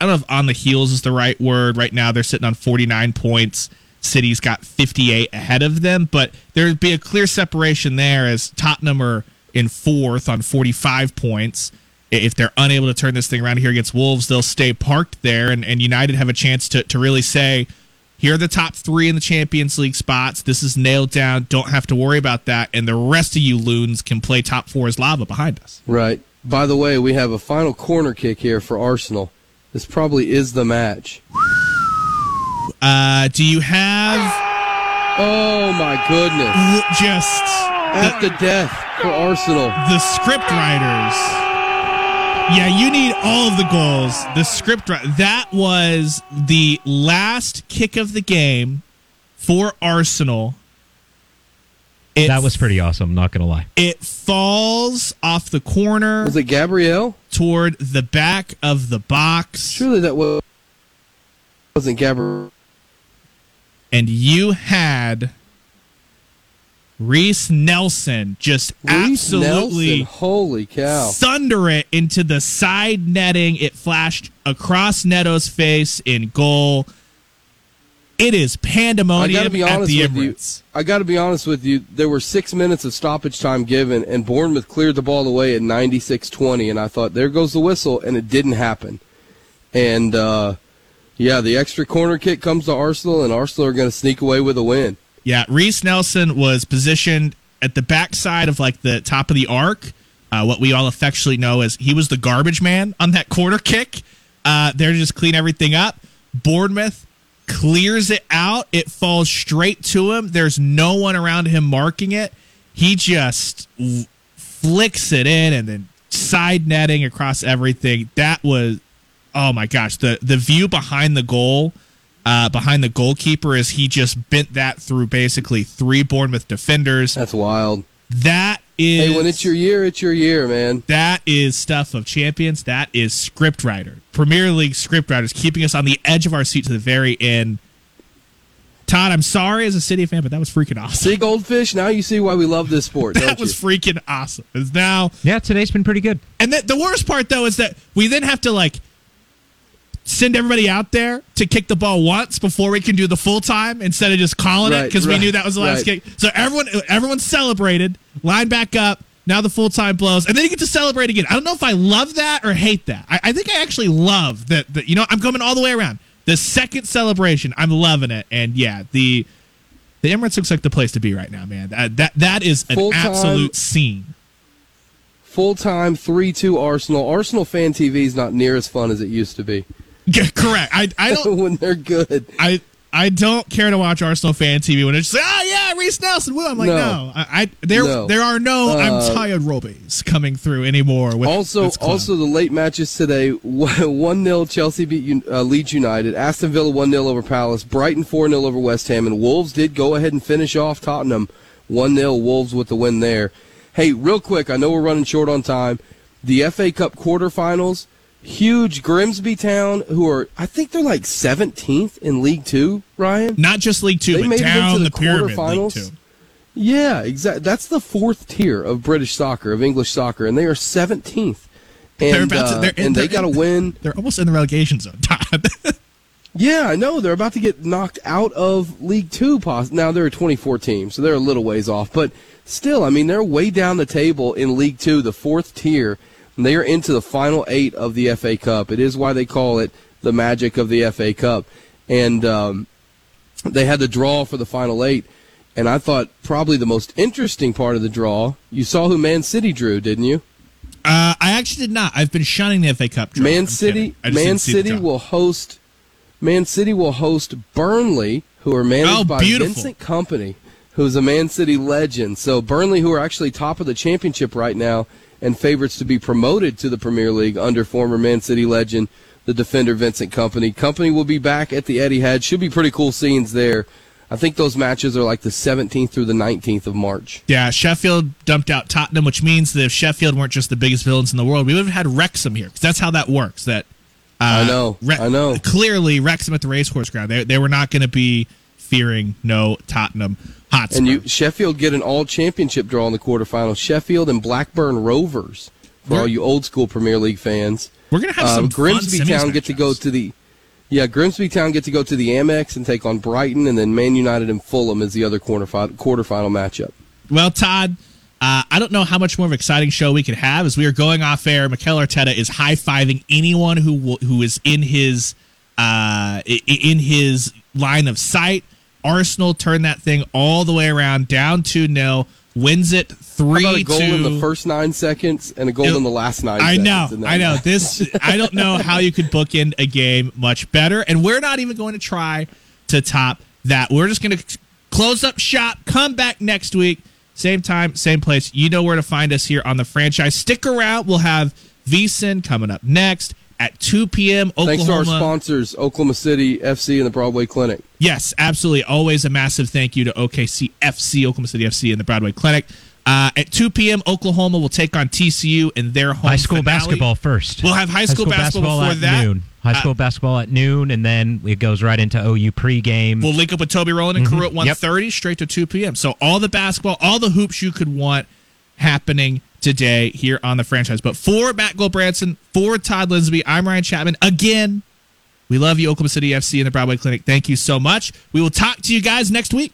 S2: I don't know if on the heels is the right word. Right now, they're sitting on 49 points. City's got 58 ahead of them, but there'd be a clear separation there as Tottenham are in fourth on 45 points. If they're unable to turn this thing around here against Wolves, they'll stay parked there, and, and United have a chance to, to really say, here are the top three in the Champions League spots. This is nailed down. Don't have to worry about that. And the rest of you loons can play top four as lava behind us.
S3: Right. By the way, we have a final corner kick here for Arsenal. This probably is the match.
S2: Uh, do you have?
S3: Oh my goodness!
S2: Just
S3: at the, the death for Arsenal.
S2: The script writers. Yeah, you need all of the goals. The script that was the last kick of the game for Arsenal
S4: it, that was pretty awesome. Not gonna lie.
S2: It falls off the corner.
S3: Was it Gabriel
S2: toward the back of the box?
S3: Surely that was wasn't Gabriel.
S2: And you had Reiss Nelson just Reiss absolutely
S3: Nelson. holy cow
S2: thunder it into the side netting. It flashed across Neto's face in goal. It is pandemonium I gotta be honest with Emirates.
S3: You. I got to be honest with you. There were six minutes of stoppage time given, and Bournemouth cleared the ball away at 96-20, and I thought, there goes the whistle, and it didn't happen. And, uh, yeah, the extra corner kick comes to Arsenal, and Arsenal are going to sneak away with a win.
S2: Yeah, Reiss Nelson was positioned at the backside of, like, the top of the arc, uh, what we all affectionately know as he was the garbage man on that corner kick. Uh, there to just clean everything up. Bournemouth clears it out. It falls straight to him. There's no one around him marking it. He just flicks it in and then side netting across everything. That was oh my gosh, the the view behind the goal, uh, behind the goalkeeper is he just bent that through basically three Bournemouth defenders.
S3: That's wild.
S2: That is
S3: Hey, when it's your year, it's your year, man.
S2: that is stuff of champions. That is scriptwriter, Premier League scriptwriters, keeping us on the edge of our seat to the very end. Todd, I'm sorry as a City fan, but that was freaking awesome.
S3: See goldfish. Now you see why we love this sport.
S2: That
S3: don't
S2: was
S3: you?
S2: freaking awesome. It's now
S4: Yeah, today's been pretty good.
S2: And the, the worst part though is that we then have to like send everybody out there to kick the ball once before we can do the full time instead of just calling it
S3: Right,
S2: because we knew that was the last
S3: right.
S2: kick. So everyone everyone celebrated, line back up. Now the full time blows, and then you get to celebrate again. I don't know if I love that or hate that. I, I think I actually love that. That you know I'm coming all the way around. The second celebration, I'm loving it, and yeah, the the Emirates looks like the place to be right now, man. That that, that is an
S3: Full-time-
S2: absolute scene.
S3: Full time three two Arsenal. Arsenal fan TV is not near as fun as it used to be
S2: Yeah, correct. I I don't
S3: when they're good.
S2: I I don't care to watch Arsenal fan TV when it's just like, oh yeah, Reiss Nelson. Woo. I'm like, no,
S3: No.
S2: I, I there
S3: No.
S2: there are no
S3: Uh,
S2: I'm tired Robies coming through anymore. With
S3: Also, also the late matches today: one 0 Chelsea beat uh, Leeds United. Aston Villa one 0 over Palace. Brighton four 0 over West Ham. And Wolves did go ahead and finish off Tottenham one 0 Wolves with the win there. Hey, real quick, I know we're running short on time. The FA Cup quarterfinals. Huge Grimsby Town, who are I think they're like 17th in League Two. Ryan,
S2: not just League Two,
S3: they
S2: but
S3: made it
S2: down
S3: into
S2: the,
S3: the
S2: pyramid League
S3: quarterfinals.
S2: Two.
S3: Yeah, exactly. That's the fourth tier of British soccer, of English soccer, and they are 17th. And,
S2: They're about to-
S3: uh,
S2: they're in-
S3: and they
S2: they're
S3: got to win.
S2: They're almost in the relegation zone, Todd.
S3: Yeah, I know. They're about to get knocked out of League Two. Pos- now, there are a 24 teams, so they're a little ways off. But still, I mean, they're way down the table in League Two, the fourth tier. And they are into the final eight of the FA Cup. It is why they call it the magic of the FA Cup. And um, they had the draw for the final eight. And I thought probably the most interesting part of the draw, you saw who Man City drew, didn't you?
S2: uh, I actually did not. I've been shunning the FA Cup. Draw.
S3: Man City,
S2: kidding. I just
S3: Man
S2: didn't see the
S3: City will host. Man City will host Burnley, who are managed
S2: Oh,
S3: by
S2: beautiful.
S3: Vincent Kompany, who's a Man City legend. So Burnley, who are actually top of the championship right now and favorites to be promoted to the Premier League under former Man City legend, the defender Vincent Kompany. Kompany will be back at the Etihad. Should be pretty cool scenes there. I think those matches are like the 17th through the 19th of March.
S2: Yeah, Sheffield dumped out Tottenham, which means that if Sheffield weren't just the biggest villains in the world, we would have had Wrexham here because that's how that works. That uh,
S3: I know, I know.
S2: Clearly, Wrexham at the racecourse ground, they, they were not going to be fearing no Tottenham Hotspur.
S3: And you Sheffield get an all championship draw in the quarterfinals. Sheffield and Blackburn Rovers for
S2: We're-
S3: all you old school Premier League fans.
S2: we're going to have
S3: Um,
S2: some
S3: Grimsby
S2: fun
S3: Town get to go to the yeah Grimsby Town get to go to the Amex and take on Brighton, and then Man United and Fulham is the other quarterfinal quarterfinal matchup.
S2: Well, Todd, uh, I don't know how much more of an exciting show we could have as we are going off air. Mikel Arteta is high fiving anyone who who is in his uh, in his line of sight. Arsenal turned that thing all the way around, down two 0 wins it
S3: How
S2: three
S3: about a goal
S2: two.
S3: in the first nine seconds and a goal
S2: It-
S3: in the last nine?
S2: I know,
S3: in
S2: I know. This I don't know how you could bookend a game much better, and we're not even going to try to top that. We're just going to close up shop. Come back next week, same time, same place. You know where to find us here on the franchise. Stick around. We'll have VSIN coming up next at 2 p.m. Oklahoma.
S3: Thanks to our sponsors, Oklahoma City FC and the Broadway Clinic.
S2: Yes, absolutely. Always a massive thank you to OKC FC, Oklahoma City FC, and the Broadway Clinic. Uh, at 2 p.m., Oklahoma will take on TCU in their home
S4: High school
S2: finale.
S4: basketball first.
S2: We'll have high school basketball before
S4: at
S2: that.
S4: noon. High
S2: Uh,
S4: school basketball at noon, and then it goes right into OU pregame.
S2: We'll link up with Toby Rowland and crew at
S4: Yep.
S2: 1.30 straight to 2 p.m. So all the basketball, all the hoops you could want happening today here on the franchise. But for Matt Goldbranson, for Todd Lisenby, I'm Ryan Chapman. Again, we love you, Oklahoma City FC and the Broadway Clinic. Thank you so much. We will talk to you guys next week.